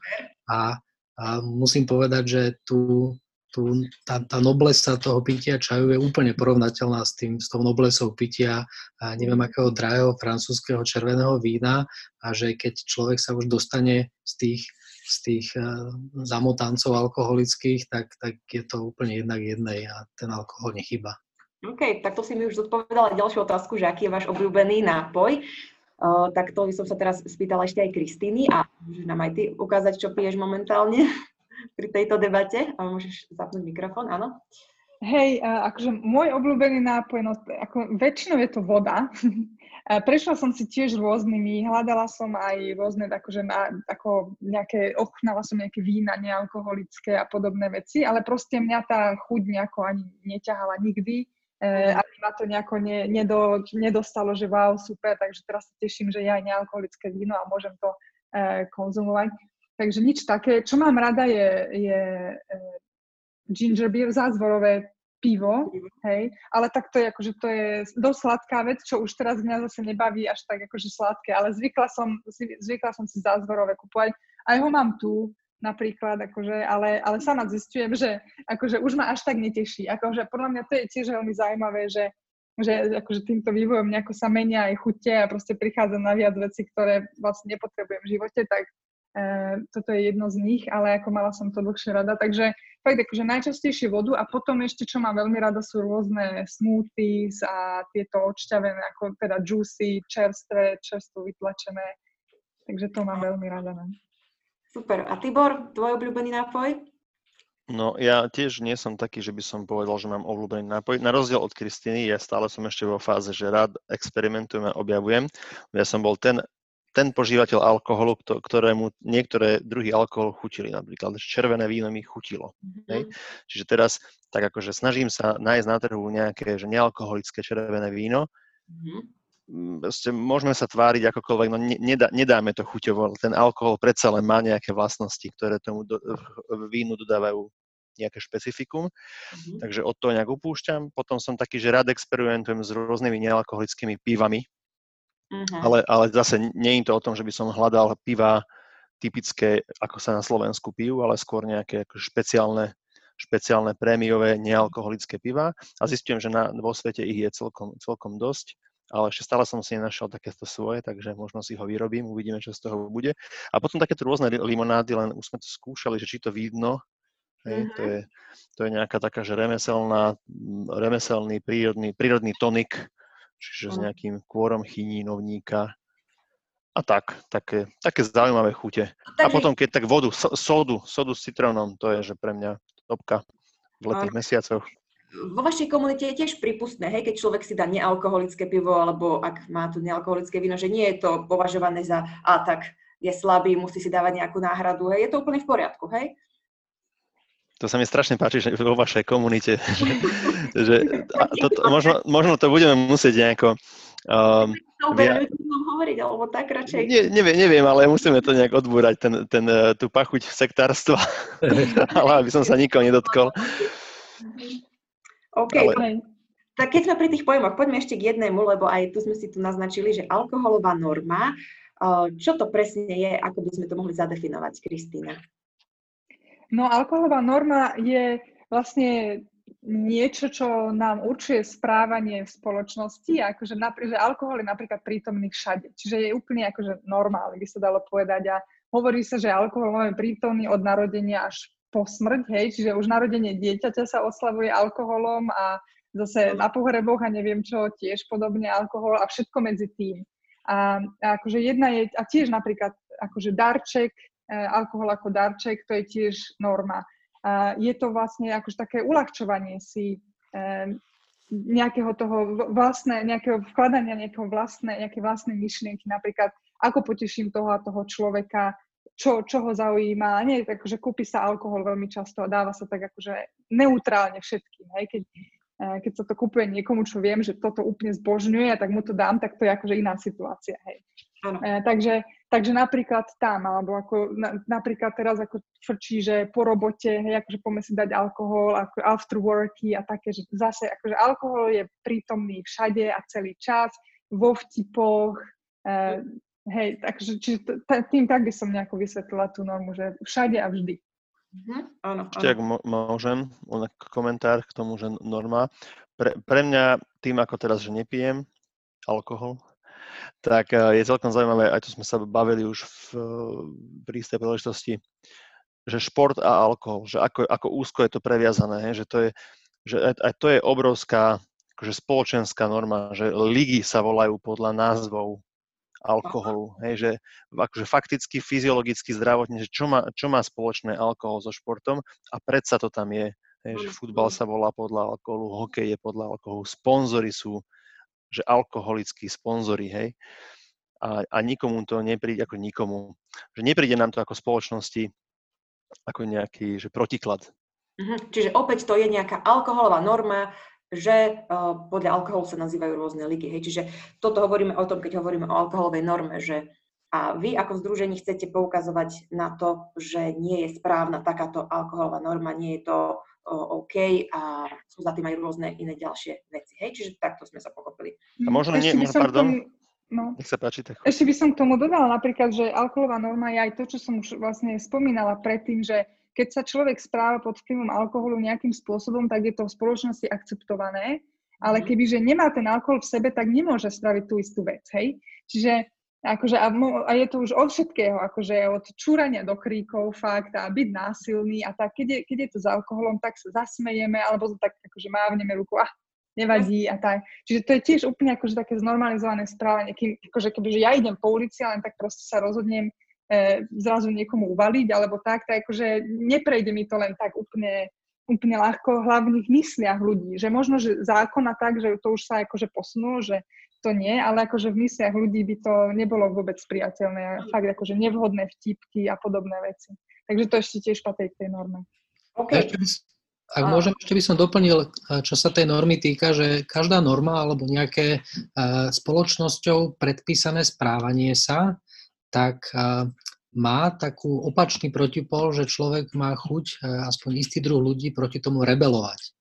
a, a musím povedať, že tu tu, tá, tá noblesa toho pitia čaju je úplne porovnateľná s, tým, s tou noblesou pitia a neviem akého drahého francúzského červeného vína a že keď človek sa už dostane z tých, z tých uh, zamotancov alkoholických, tak, tak je to úplne jednak jednej a ten alkohol nechyba. OK, tak to si mi už zodpovedala ďalšiu otázku, že aký je váš obľúbený nápoj. Uh, tak to by som sa teraz spýtala ešte aj Kristýny a môžeš nám aj ty ukázať, čo piješ momentálne pri tejto debate. A môžeš zapnúť mikrofón, áno? Hej, akože môj obľúbený nápoj, no ako väčšinou je to voda. Prešla som si tiež rôznymi, hľadala som aj rôzne, akože na, ako nejaké, ochutnala som nejaké vína nealkoholické a podobné veci, ale proste mňa tá chuť nejako ani neťahala nikdy. E, mhm. ani ma to nejako ne, nedo, nedostalo, že wow, super, takže teraz sa teším, že je aj nealkoholické víno a môžem to e, konzumovať. Takže nič také. Čo mám rada je, je uh, ginger beer, zázvorové pivo, hej, ale tak to je akože to je dosť sladká vec, čo už teraz mňa zase nebaví až tak akože sladké, ale zvykla som, zvykla som si zázvorové kupovať. Aj ho mám tu, napríklad, akože, ale, ale sama zistujem, že akože už ma až tak neteší. Akože podľa mňa to je tiež veľmi zaujímavé, že, že akože týmto vývojom nejako sa menia aj chute a proste prichádza na viac veci, ktoré vlastne nepotrebujem v živote, tak E, toto je jedno z nich, ale ako mala som to dlhšie rada, takže fakt akože najčastejšie vodu a potom ešte, čo mám veľmi rada, sú rôzne smoothies a tieto odšťavené, ako teda juicy, čerstvé, čerstvo vytlačené, takže to mám veľmi rada. Ne? No. Super. A Tibor, tvoj obľúbený nápoj? No ja tiež nie som taký, že by som povedal, že mám obľúbený nápoj. Na rozdiel od Kristiny, ja stále som ešte vo fáze, že rád experimentujem a objavujem. Ja som bol ten ten požívateľ alkoholu, ktorému niektoré druhy alkoholu chutili. Napríklad červené víno mi chutilo. Mm-hmm. Hej? Čiže teraz tak akože snažím sa nájsť na trhu nejaké že nealkoholické červené víno. Mm-hmm. Proste môžeme sa tváriť akokoľvek, no nedá, nedáme to chuťovo. Ten alkohol predsa len má nejaké vlastnosti, ktoré tomu do, vínu dodávajú nejaké špecifikum, mm-hmm. takže od toho nejak upúšťam. Potom som taký, že rád experimentujem s rôznymi nealkoholickými pívami, Uh-huh. Ale, ale zase nie je to o tom, že by som hľadal piva typické, ako sa na Slovensku pijú, ale skôr nejaké ako špeciálne, špeciálne prémiové nealkoholické piva. A zistujem, že na, vo svete ich je celkom, celkom dosť, ale ešte stále som si nenašiel takéto svoje, takže možno si ho vyrobím, uvidíme, čo z toho bude. A potom takéto rôzne limonády, len už sme to skúšali, že či to vidno, Hej, to, je, to je nejaká taká, že remeselná, remeselný prírodný, prírodný tonik, čiže s nejakým kôrom chinínovníka a tak, také, také zaujímavé chute. A potom, keď tak vodu, sodu, sodu s citrónom, to je, že pre mňa topka v letných mesiacoch. Vo vašej komunite je tiež prípustné, hej, keď človek si dá nealkoholické pivo, alebo ak má tu nealkoholické víno, že nie je to považované za, a tak je slabý, musí si dávať nejakú náhradu, hej, je to úplne v poriadku, hej? To sa mi strašne páči že vo vašej komunite. že, že to, to, možno, možno to budeme musieť nejako... Um, via... hovoriť, alebo tak radšej. Nie, neviem, neviem, ale musíme to nejak odbúrať, ten, ten, eh, tú pachuť sektárstva, (laughs) ale aby som sa nikoho nedotkol. OK, ale... tak keď sme pri tých pojmoch, poďme ešte k jednému, lebo aj tu sme si tu naznačili, že alkoholová norma, eh, čo to presne je, ako by sme to mohli zadefinovať, Kristýna? No alkoholová norma je vlastne niečo, čo nám určuje správanie v spoločnosti, akože napríklad, že alkohol je napríklad prítomný všade, čiže je úplne akože normálny, by sa dalo povedať. A hovorí sa, že alkohol máme prítomný od narodenia až po smrť, hej, čiže už narodenie dieťaťa sa oslavuje alkoholom a zase na pohreboch a neviem čo, tiež podobne alkohol a všetko medzi tým. A, a akože jedna je, a tiež napríklad akože darček, alkohol ako darček, to je tiež norma. A je to vlastne akože také uľahčovanie si e, nejakého toho vlastné, nejakého vkladania nejakého vlastné, nejaké vlastné myšlienky, napríklad ako poteším toho a toho človeka, čo, čo ho zaujíma. Nie, akože kúpi sa alkohol veľmi často a dáva sa tak akože neutrálne všetkým. Hej? Keď, Eh, keď sa to kúpuje niekomu, čo viem, že toto úplne zbožňuje, tak mu to dám, tak to je akože iná situácia, hej. E, takže, takže napríklad tam, alebo ako na, napríklad teraz ako frčí, že po robote, hej, akože poďme si dať alkohol, ako after worky a také, že zase akože alkohol je prítomný všade a celý čas, vo vtipoch, e, hej, takže t- tým tak by som nejako vysvetlila tú normu, že všade a vždy. Uh-huh. Áno, Ešte, ak môžem, len komentár k tomu, že norma. Pre, pre mňa, tým ako teraz, že nepijem alkohol, tak eh, je celkom zaujímavé, aj tu sme sa bavili už v, pri istej príležitosti, že šport a alkohol, že ako, ako úzko je to previazané, že to je, že aj, aj to je obrovská akože spoločenská norma, že ligy sa volajú podľa názvov alkoholu. Hej, že akože fakticky, fyziologicky, zdravotne, že čo má, čo má spoločné alkohol so športom a predsa to tam je. Hej, že futbal sa volá podľa alkoholu, hokej je podľa alkoholu, sponzory sú, že alkoholickí sponzory, hej. A, a nikomu to nepríde ako nikomu. Že nepríde nám to ako spoločnosti ako nejaký že protiklad. Mhm. Čiže opäť to je nejaká alkoholová norma, že uh, podľa alkoholu sa nazývajú rôzne ligy. Hej. Čiže toto hovoríme o tom, keď hovoríme o alkoholovej norme, že a vy ako združení chcete poukazovať na to, že nie je správna takáto alkoholová norma, nie je to OK a sú za tým aj rôzne iné ďalšie veci. Hej, čiže takto sme sa pochopili. A možno nie, možno, pardon, no, nech sa páči. Tak. Ešte by som k tomu dodala napríklad, že alkoholová norma je aj to, čo som už vlastne spomínala predtým, že keď sa človek správa pod vplyvom alkoholu nejakým spôsobom, tak je to v spoločnosti akceptované, ale mhm. kebyže nemá ten alkohol v sebe, tak nemôže spraviť tú istú vec, hej? Čiže akože, a, a je to už od všetkého, akože od čúrania do kríkov fakt a byť násilný a tak, keď je, keď je to s alkoholom, tak sa zasmejeme alebo tak akože mávneme ruku, ah, nevadí a tak. Čiže to je tiež úplne akože také znormalizované správanie, kým, akože kebyže ja idem po ulici, len tak proste sa rozhodnem e, zrazu niekomu uvaliť alebo tak, tak akože neprejde mi to len tak úplne, úplne ľahko v hlavných mysliach ľudí. Že možno, že zákon a tak, že to už sa akože posunulo, že to nie, ale akože v mysliach ľudí by to nebolo vôbec priateľné. Fakt akože nevhodné vtipky a podobné veci. Takže to ešte tiež patrí k tej norme. Okay. Ešte by, ak a... môžem, ešte by som doplnil, čo sa tej normy týka, že každá norma alebo nejaké uh, spoločnosťou predpísané správanie sa tak má takú opačný protipol, že človek má chuť aspoň istý druh ľudí proti tomu rebelovať.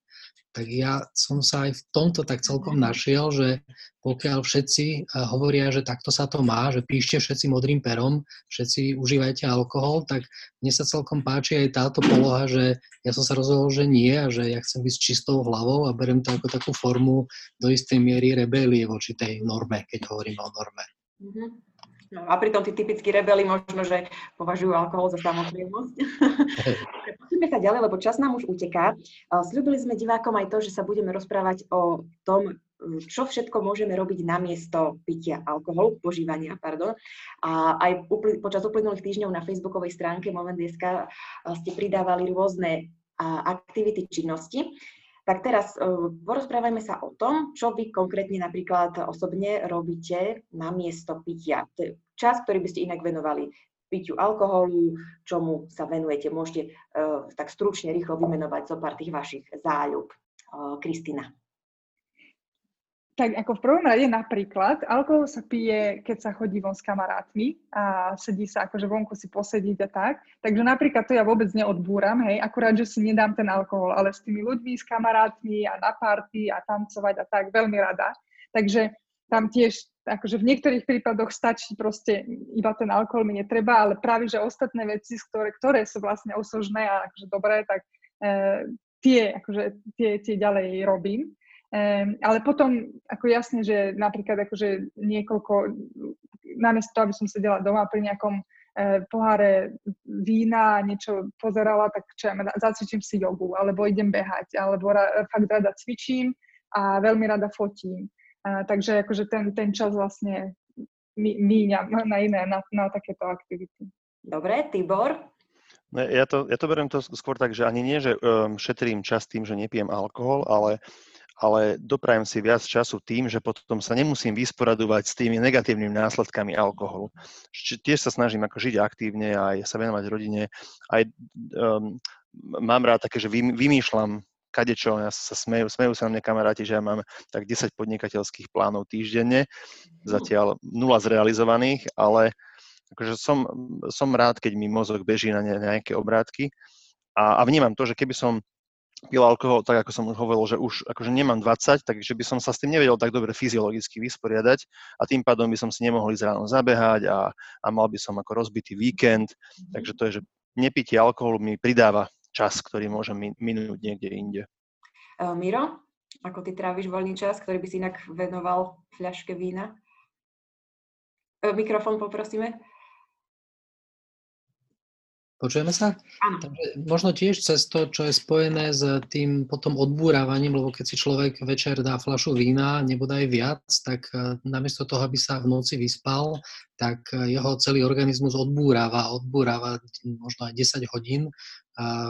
Tak ja som sa aj v tomto tak celkom našiel, že pokiaľ všetci hovoria, že takto sa to má, že píšte všetci modrým perom, všetci užívajte alkohol, tak mne sa celkom páči aj táto poloha, že ja som sa rozhodol, že nie a že ja chcem byť s čistou hlavou a berem to ako takú formu do istej miery rebelie voči tej norme, keď hovorím o norme. Mm-hmm. No a pritom tí typickí rebeli možno, že považujú alkohol za samozrejmosť. (laughs) Poďme sa ďalej, lebo čas nám už uteká. Sľubili sme divákom aj to, že sa budeme rozprávať o tom, čo všetko môžeme robiť namiesto pitia alkoholu, požívania, pardon. A aj počas uplynulých týždňov na facebookovej stránke Moment.sk ste pridávali rôzne aktivity, činnosti. Tak teraz uh, porozprávajme sa o tom, čo vy konkrétne napríklad osobne robíte na miesto pitia. Čas, ktorý by ste inak venovali piťu alkoholu, čomu sa venujete. Môžete uh, tak stručne, rýchlo vymenovať zo pár tých vašich záľub. Uh, Kristina tak ako v prvom rade napríklad, alkohol sa pije, keď sa chodí von s kamarátmi a sedí sa akože vonku si posediť a tak. Takže napríklad to ja vôbec neodbúram, hej, akurát, že si nedám ten alkohol, ale s tými ľuďmi, s kamarátmi a na party a tancovať a tak veľmi rada. Takže tam tiež, akože v niektorých prípadoch stačí proste iba ten alkohol mi netreba, ale práve, že ostatné veci, ktoré, ktoré sú vlastne osožné a akože dobré, tak e, tie, akože, tie, tie ďalej robím. Um, ale potom, ako jasne, že napríklad akože niekoľko, namiesto aby som sedela doma pri nejakom uh, poháre vína a niečo pozerala, tak čo ja zacvičím si jogu, alebo idem behať, alebo ra, fakt rada cvičím a veľmi rada fotím. Uh, takže akože ten, ten čas vlastne míňam na iné, na, na takéto aktivity. Dobre, Tibor? No, ja, to, ja to beriem to skôr tak, že ani nie, že um, šetrím čas tým, že nepijem alkohol, ale, ale doprajem si viac času tým, že potom sa nemusím vysporadovať s tými negatívnymi následkami alkoholu. Tiež sa snažím ako žiť aktívne aj sa venovať rodine. Aj um, mám rád také, že vymýšľam kadečo, ja sa smejú, smejú sa na mňa kamaráti, že ja mám tak 10 podnikateľských plánov týždenne, zatiaľ nula zrealizovaných, ale akože som, som rád, keď mi mozog beží na nejaké obrátky a, a vnímam to, že keby som pil alkohol, tak ako som už hovoril, že už akože nemám 20, takže by som sa s tým nevedel tak dobre fyziologicky vysporiadať a tým pádom by som si nemohol ísť ráno zabehať a, a mal by som ako rozbitý víkend, takže to je, že nepitie alkoholu mi pridáva čas, ktorý môžem minúť niekde inde. Miro, ako ty tráviš voľný čas, ktorý by si inak venoval fľaške vína? Mikrofón poprosíme. Počujeme sa? Áno. Takže možno tiež cez to, čo je spojené s tým potom odbúravaním, lebo keď si človek večer dá fľašu vína, aj viac, tak e, namiesto toho, aby sa v noci vyspal, tak e, jeho celý organizmus odbúrava, odbúrava možno aj 10 hodín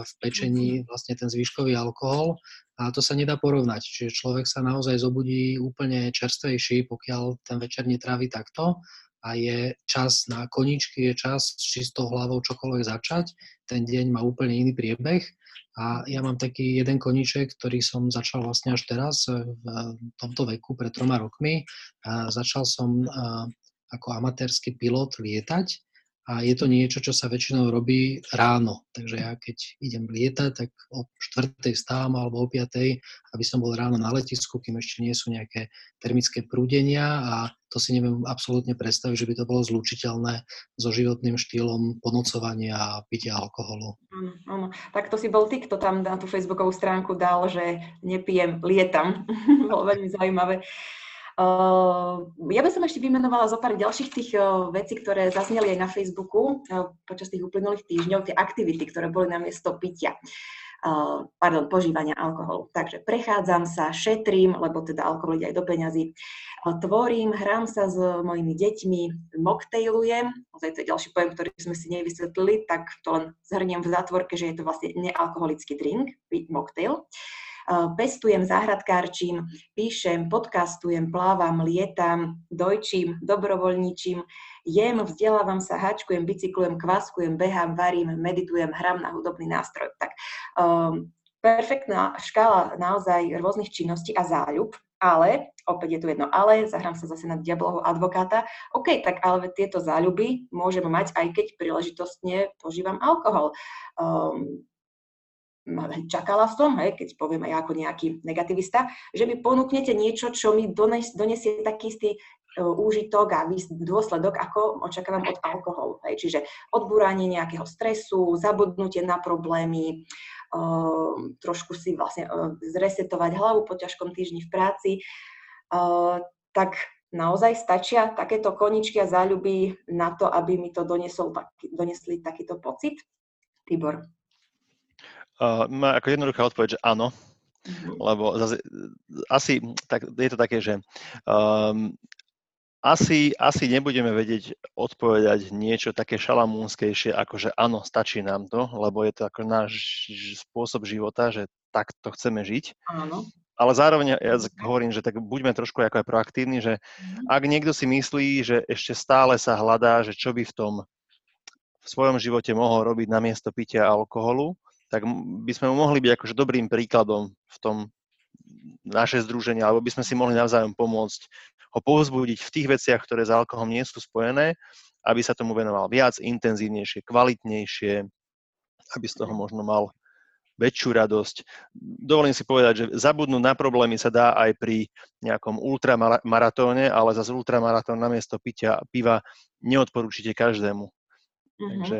v pečení mhm. vlastne ten zvýškový alkohol a to sa nedá porovnať. Čiže človek sa naozaj zobudí úplne čerstvejší, pokiaľ ten večer netrávi takto a je čas na koničky, je čas s čistou hlavou čokoľvek začať. Ten deň má úplne iný priebeh a ja mám taký jeden koniček, ktorý som začal vlastne až teraz v tomto veku, pred troma rokmi. A začal som ako amatérsky pilot lietať a je to niečo, čo sa väčšinou robí ráno. Takže ja keď idem lietať, tak o 4. stávam alebo o 5. aby som bol ráno na letisku, kým ešte nie sú nejaké termické prúdenia a to si neviem absolútne predstaviť, že by to bolo zlučiteľné so životným štýlom ponocovania a pitia alkoholu. Áno, áno. Tak to si bol ty, kto tam na tú facebookovú stránku dal, že nepijem, lietam. (laughs) bolo veľmi zaujímavé. Uh, ja by som ešte vymenovala zo pár ďalších tých uh, vecí, ktoré zazneli aj na Facebooku uh, počas tých uplynulých týždňov, tie aktivity, ktoré boli na miesto pitia. Pardon, požívania alkoholu. Takže prechádzam sa, šetrím, lebo teda alkohol ide aj do peňazí, tvorím, hrám sa s mojimi deťmi, moktejlujem, ozaj to je ďalší pojem, ktorý sme si nevysvetlili, tak to len zhrniem v zátvorke, že je to vlastne nealkoholický drink, mocktail. Uh, pestujem, záhradkárčím, píšem, podcastujem, plávam, lietam, dojčím, dobrovoľníčim, jem, vzdelávam sa, hačkujem, bicyklujem, kvaskujem, behám, varím, meditujem, hram na hudobný nástroj. Tak um, perfektná škála naozaj rôznych činností a záľub, ale, opäť je tu jedno ale, zahrám sa zase na diabloho advokáta, OK, tak ale tieto záľuby môžem mať, aj keď príležitostne požívam alkohol. Um, čakala som, hej, keď poviem aj ako nejaký negativista, že mi ponúknete niečo, čo mi dones, donesie taký istý uh, úžitok a dôsledok, ako očakávam od alkoholu. Hej. Čiže odbúranie nejakého stresu, zabudnutie na problémy, uh, trošku si vlastne uh, zresetovať hlavu po ťažkom týždni v práci, tak naozaj stačia takéto koničky a záľuby na to, aby mi to donesol, donesli takýto pocit? Tibor. Uh, má ako jednoduchá odpoveď, že áno, mm-hmm. lebo zase, asi tak, je to také, že um, asi, asi nebudeme vedieť odpovedať niečo také šalamúnskejšie, ako že áno, stačí nám to, lebo je to ako náš spôsob života, že takto chceme žiť. Áno. Ale zároveň ja hovorím, že tak buďme trošku ako aj proaktívni, že mm-hmm. ak niekto si myslí, že ešte stále sa hľadá, že čo by v tom v svojom živote mohol robiť namiesto pitia alkoholu, tak by sme mu mohli byť akože dobrým príkladom v tom naše združenie, alebo by sme si mohli navzájom pomôcť ho povzbudiť v tých veciach, ktoré s alkoholom nie sú spojené, aby sa tomu venoval viac, intenzívnejšie, kvalitnejšie, aby z toho možno mal väčšiu radosť. Dovolím si povedať, že zabudnúť na problémy sa dá aj pri nejakom ultramaratóne, ale zase ultramaratón namiesto pitia piva neodporúčite každému. Mm-hmm. Takže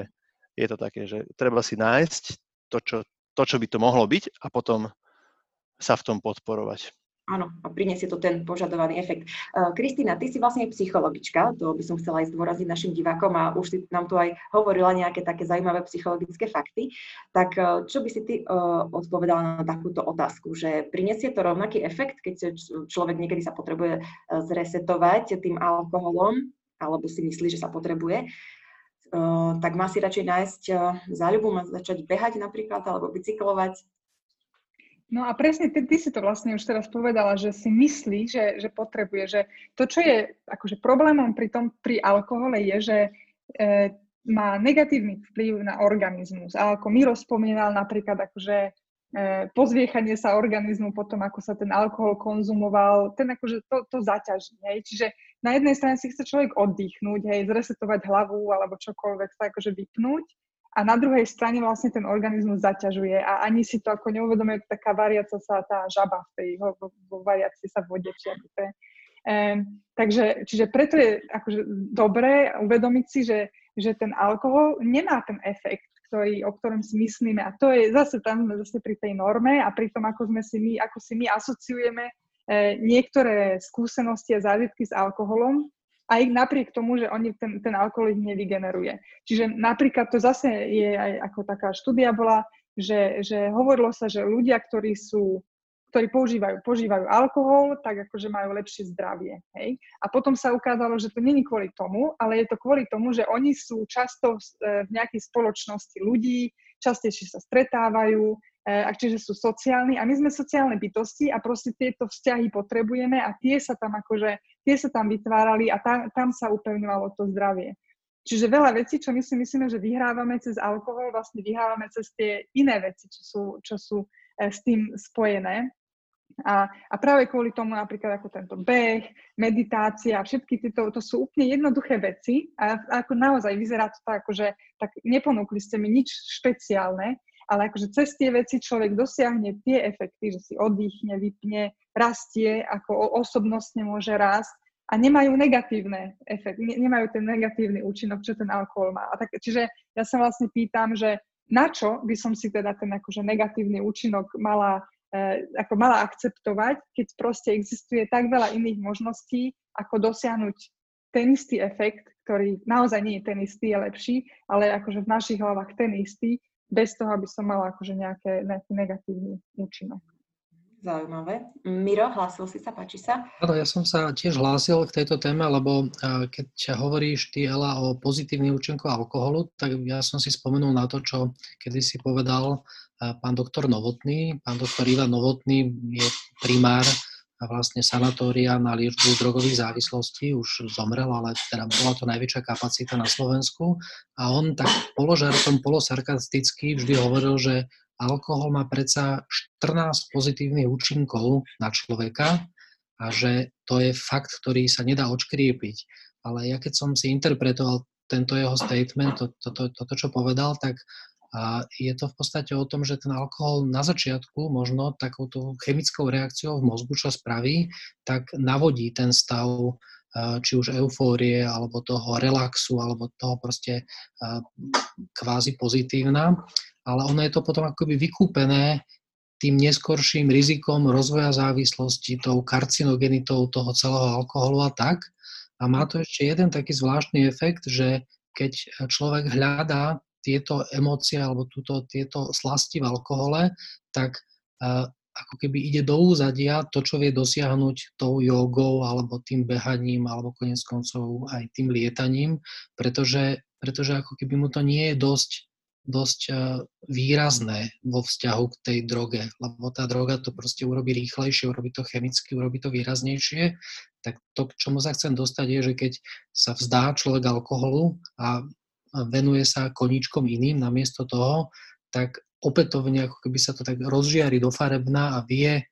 je to také, že treba si nájsť to čo, to, čo by to mohlo byť a potom sa v tom podporovať. Áno, a priniesie to ten požadovaný efekt. Kristýna, ty si vlastne psychologička, to by som chcela aj zdôraziť našim divákom a už si nám tu aj hovorila nejaké také zaujímavé psychologické fakty. Tak čo by si ty odpovedala na takúto otázku, že priniesie to rovnaký efekt, keď človek niekedy sa potrebuje zresetovať tým alkoholom, alebo si myslí, že sa potrebuje, tak má si radšej nájsť záľubu, má začať behať napríklad, alebo bicyklovať. No a presne ty, ty si to vlastne už teraz povedala, že si myslí, že, že potrebuje, že to, čo je akože problémom pri tom, pri alkohole je, že e, má negatívny vplyv na organizmus. A ako Miro spomínal napríklad akože E, pozviechanie sa organizmu potom, ako sa ten alkohol konzumoval, ten akože to, to zaťaží. Čiže na jednej strane si chce človek oddychnúť, hej, zresetovať hlavu alebo čokoľvek sa akože vypnúť a na druhej strane vlastne ten organizmus zaťažuje a ani si to ako neuvedomuje taká variaca sa tá žaba v tej, vo, vo variaci sa vode, či ako to je. E, takže, čiže preto je akože dobré uvedomiť si, že, že ten alkohol nemá ten efekt, ktorý, o ktorom si myslíme. A to je zase tam zase pri tej norme a pri tom, ako, sme si my, ako si my asociujeme niektoré skúsenosti a zážitky s alkoholom, aj napriek tomu, že oni ten, ten alkohol ich nevygeneruje. Čiže napríklad to zase je aj ako taká štúdia bola, že, že hovorilo sa, že ľudia, ktorí sú ktorí používajú, požívajú alkohol, tak akože majú lepšie zdravie. Hej? A potom sa ukázalo, že to není kvôli tomu, ale je to kvôli tomu, že oni sú často v e, nejakej spoločnosti ľudí, častejšie sa stretávajú, e, a čiže sú sociálni a my sme sociálne bytosti a proste tieto vzťahy potrebujeme a tie sa tam akože, tie sa tam vytvárali a tam, tam sa upevňovalo to zdravie. Čiže veľa vecí, čo my si myslíme, že vyhrávame cez alkohol, vlastne vyhrávame cez tie iné veci, čo sú, čo sú e, s tým spojené. A, a práve kvôli tomu napríklad ako tento beh, meditácia, všetky tieto, to sú úplne jednoduché veci a ako naozaj vyzerá to tak, akože tak neponúkli ste mi nič špeciálne, ale akože cez tie veci človek dosiahne tie efekty, že si oddychne, vypne, rastie, ako osobnostne môže rásť a nemajú negatívne efekty, nemajú ten negatívny účinok, čo ten alkohol má. A tak, čiže ja sa vlastne pýtam, že na čo by som si teda ten akože negatívny účinok mala E, ako mala akceptovať, keď proste existuje tak veľa iných možností, ako dosiahnuť ten istý efekt, ktorý naozaj nie je ten istý, je lepší, ale akože v našich hlavách ten istý, bez toho, aby som mala akože nejaké, nejaký negatívny účinok. Zaujímavé. Miro, hlásil si sa, páči sa? Áno, ja som sa tiež hlásil k tejto téme, lebo keď hovoríš ty, Ela, o pozitívnych účinkoch alkoholu, tak ja som si spomenul na to, čo kedy si povedal pán doktor Novotný. Pán doktor Ivan Novotný je primár a vlastne sanatória na liečbu drogových závislostí, už zomrel, ale teda bola to najväčšia kapacita na Slovensku. A on tak položartom, polosarkasticky vždy hovoril, že alkohol má predsa 14 pozitívnych účinkov na človeka a že to je fakt, ktorý sa nedá odškriepiť. Ale ja keď som si interpretoval tento jeho statement, toto, to, to, to, to, čo povedal, tak a je to v podstate o tom, že ten alkohol na začiatku možno takouto chemickou reakciou v mozgu, čo spraví, tak navodí ten stav či už eufórie, alebo toho relaxu, alebo toho proste kvázi pozitívna. Ale ono je to potom akoby vykúpené tým neskorším rizikom rozvoja závislosti, tou karcinogenitou toho celého alkoholu a tak. A má to ešte jeden taký zvláštny efekt, že keď človek hľadá tieto emócie alebo túto, tieto slasti v alkohole, tak uh, ako keby ide do úzadia to, čo vie dosiahnuť tou jogou alebo tým behaním alebo konec koncov aj tým lietaním, pretože, pretože ako keby mu to nie je dosť, dosť uh, výrazné vo vzťahu k tej droge, lebo tá droga to proste urobí rýchlejšie, urobí to chemicky, urobí to výraznejšie, tak to, k čomu sa chcem dostať, je, že keď sa vzdá človek alkoholu a venuje sa koníčkom iným namiesto toho, tak opätovne ako keby sa to tak rozžiari do farebná a vie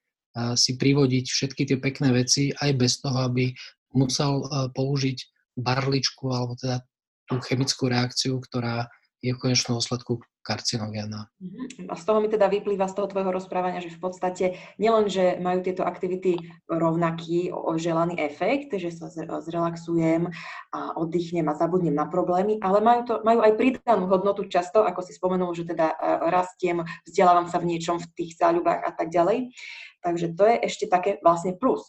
si privodiť všetky tie pekné veci aj bez toho, aby musel použiť barličku alebo teda tú chemickú reakciu, ktorá je v konečnom dôsledku karcinogénna. Mhm. A z toho mi teda vyplýva z toho tvojho rozprávania, že v podstate nielen, že majú tieto aktivity rovnaký želaný efekt, že sa zrelaxujem a oddychnem a zabudnem na problémy, ale majú, to, majú aj pridanú hodnotu často, ako si spomenul, že teda e, rastiem, vzdelávam sa v niečom, v tých záľubách a tak ďalej. Takže to je ešte také vlastne plus.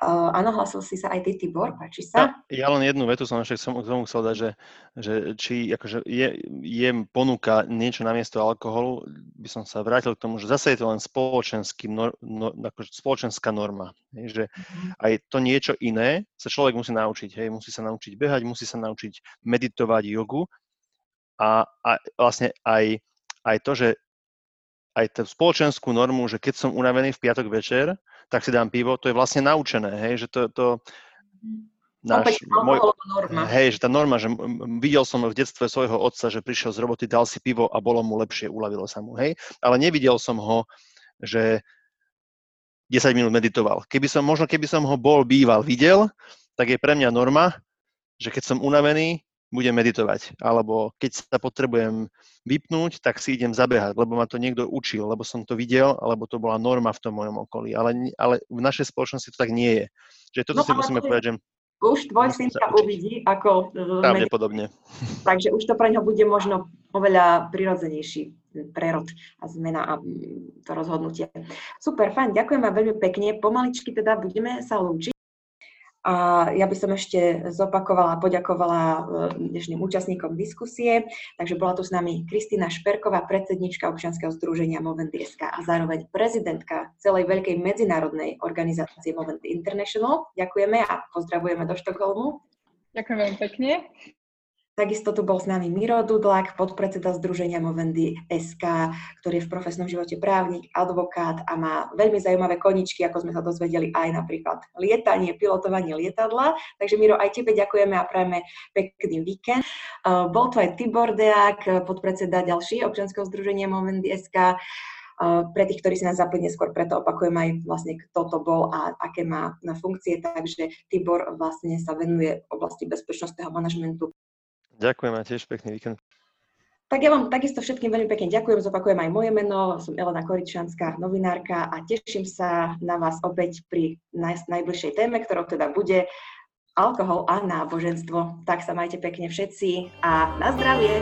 Uh, áno, hlasil si sa aj ty, Tibor, páči sa? Ja, ja len jednu vetu som ešte som, tomu chcel dať, že, že či akože je, je ponuka niečo namiesto alkoholu, by som sa vrátil k tomu, že zase je to len spoločenský, no, no, akože spoločenská norma. Hej, že mm-hmm. aj to niečo iné sa človek musí naučiť. Hej, musí sa naučiť behať, musí sa naučiť meditovať jogu a, a vlastne aj, aj to, že aj tú spoločenskú normu, že keď som unavený v piatok večer, tak si dám pivo, to je vlastne naučené, hej, že to, to náš, môj, norma. hej, že tá norma, že videl som v detstve svojho otca, že prišiel z roboty, dal si pivo a bolo mu lepšie, uľavilo sa mu, hej, ale nevidel som ho, že 10 minút meditoval. Keby som, možno keby som ho bol býval, videl, tak je pre mňa norma, že keď som unavený, budem meditovať. Alebo keď sa potrebujem vypnúť, tak si idem zabehať, lebo ma to niekto učil, lebo som to videl, alebo to bola norma v tom mojom okolí. Ale, ale v našej spoločnosti to tak nie je. Že toto no, si musíme povedať, že... Už tvoj syn sa uvidí ako... E, Pravdepodobne. (laughs) Takže už to pre neho bude možno oveľa prirodzenejší prerod a zmena a to rozhodnutie. Super, fajn, ďakujem vám veľmi pekne. Pomaličky teda budeme sa lúčiť. A ja by som ešte zopakovala a poďakovala e, dnešným účastníkom diskusie. Takže bola tu s nami Kristýna Šperková, predsednička občianskeho združenia Movent.sk a zároveň prezidentka celej veľkej medzinárodnej organizácie Movent International. Ďakujeme a pozdravujeme do Štokholmu. Ďakujem veľmi pekne. Takisto tu bol s nami Miro Dudlak, podpredseda Združenia Movendy SK, ktorý je v profesnom živote právnik, advokát a má veľmi zaujímavé koničky, ako sme sa dozvedeli aj napríklad lietanie, pilotovanie lietadla. Takže Miro, aj tebe ďakujeme a prajeme pekný víkend. Uh, bol to aj Tibor Deák, podpredseda ďalší občianského združenia Movendy SK. Uh, pre tých, ktorí si nás zapli neskôr, preto opakujem aj vlastne, kto to bol a aké má na funkcie. Takže Tibor vlastne sa venuje oblasti bezpečnostného manažmentu Ďakujem a tiež pekný víkend. Tak ja vám takisto všetkým veľmi pekne ďakujem, zopakujem aj moje meno, som Elena Koričanská, novinárka a teším sa na vás opäť pri naj, najbližšej téme, ktorou teda bude alkohol a náboženstvo. Tak sa majte pekne všetci a na zdravie!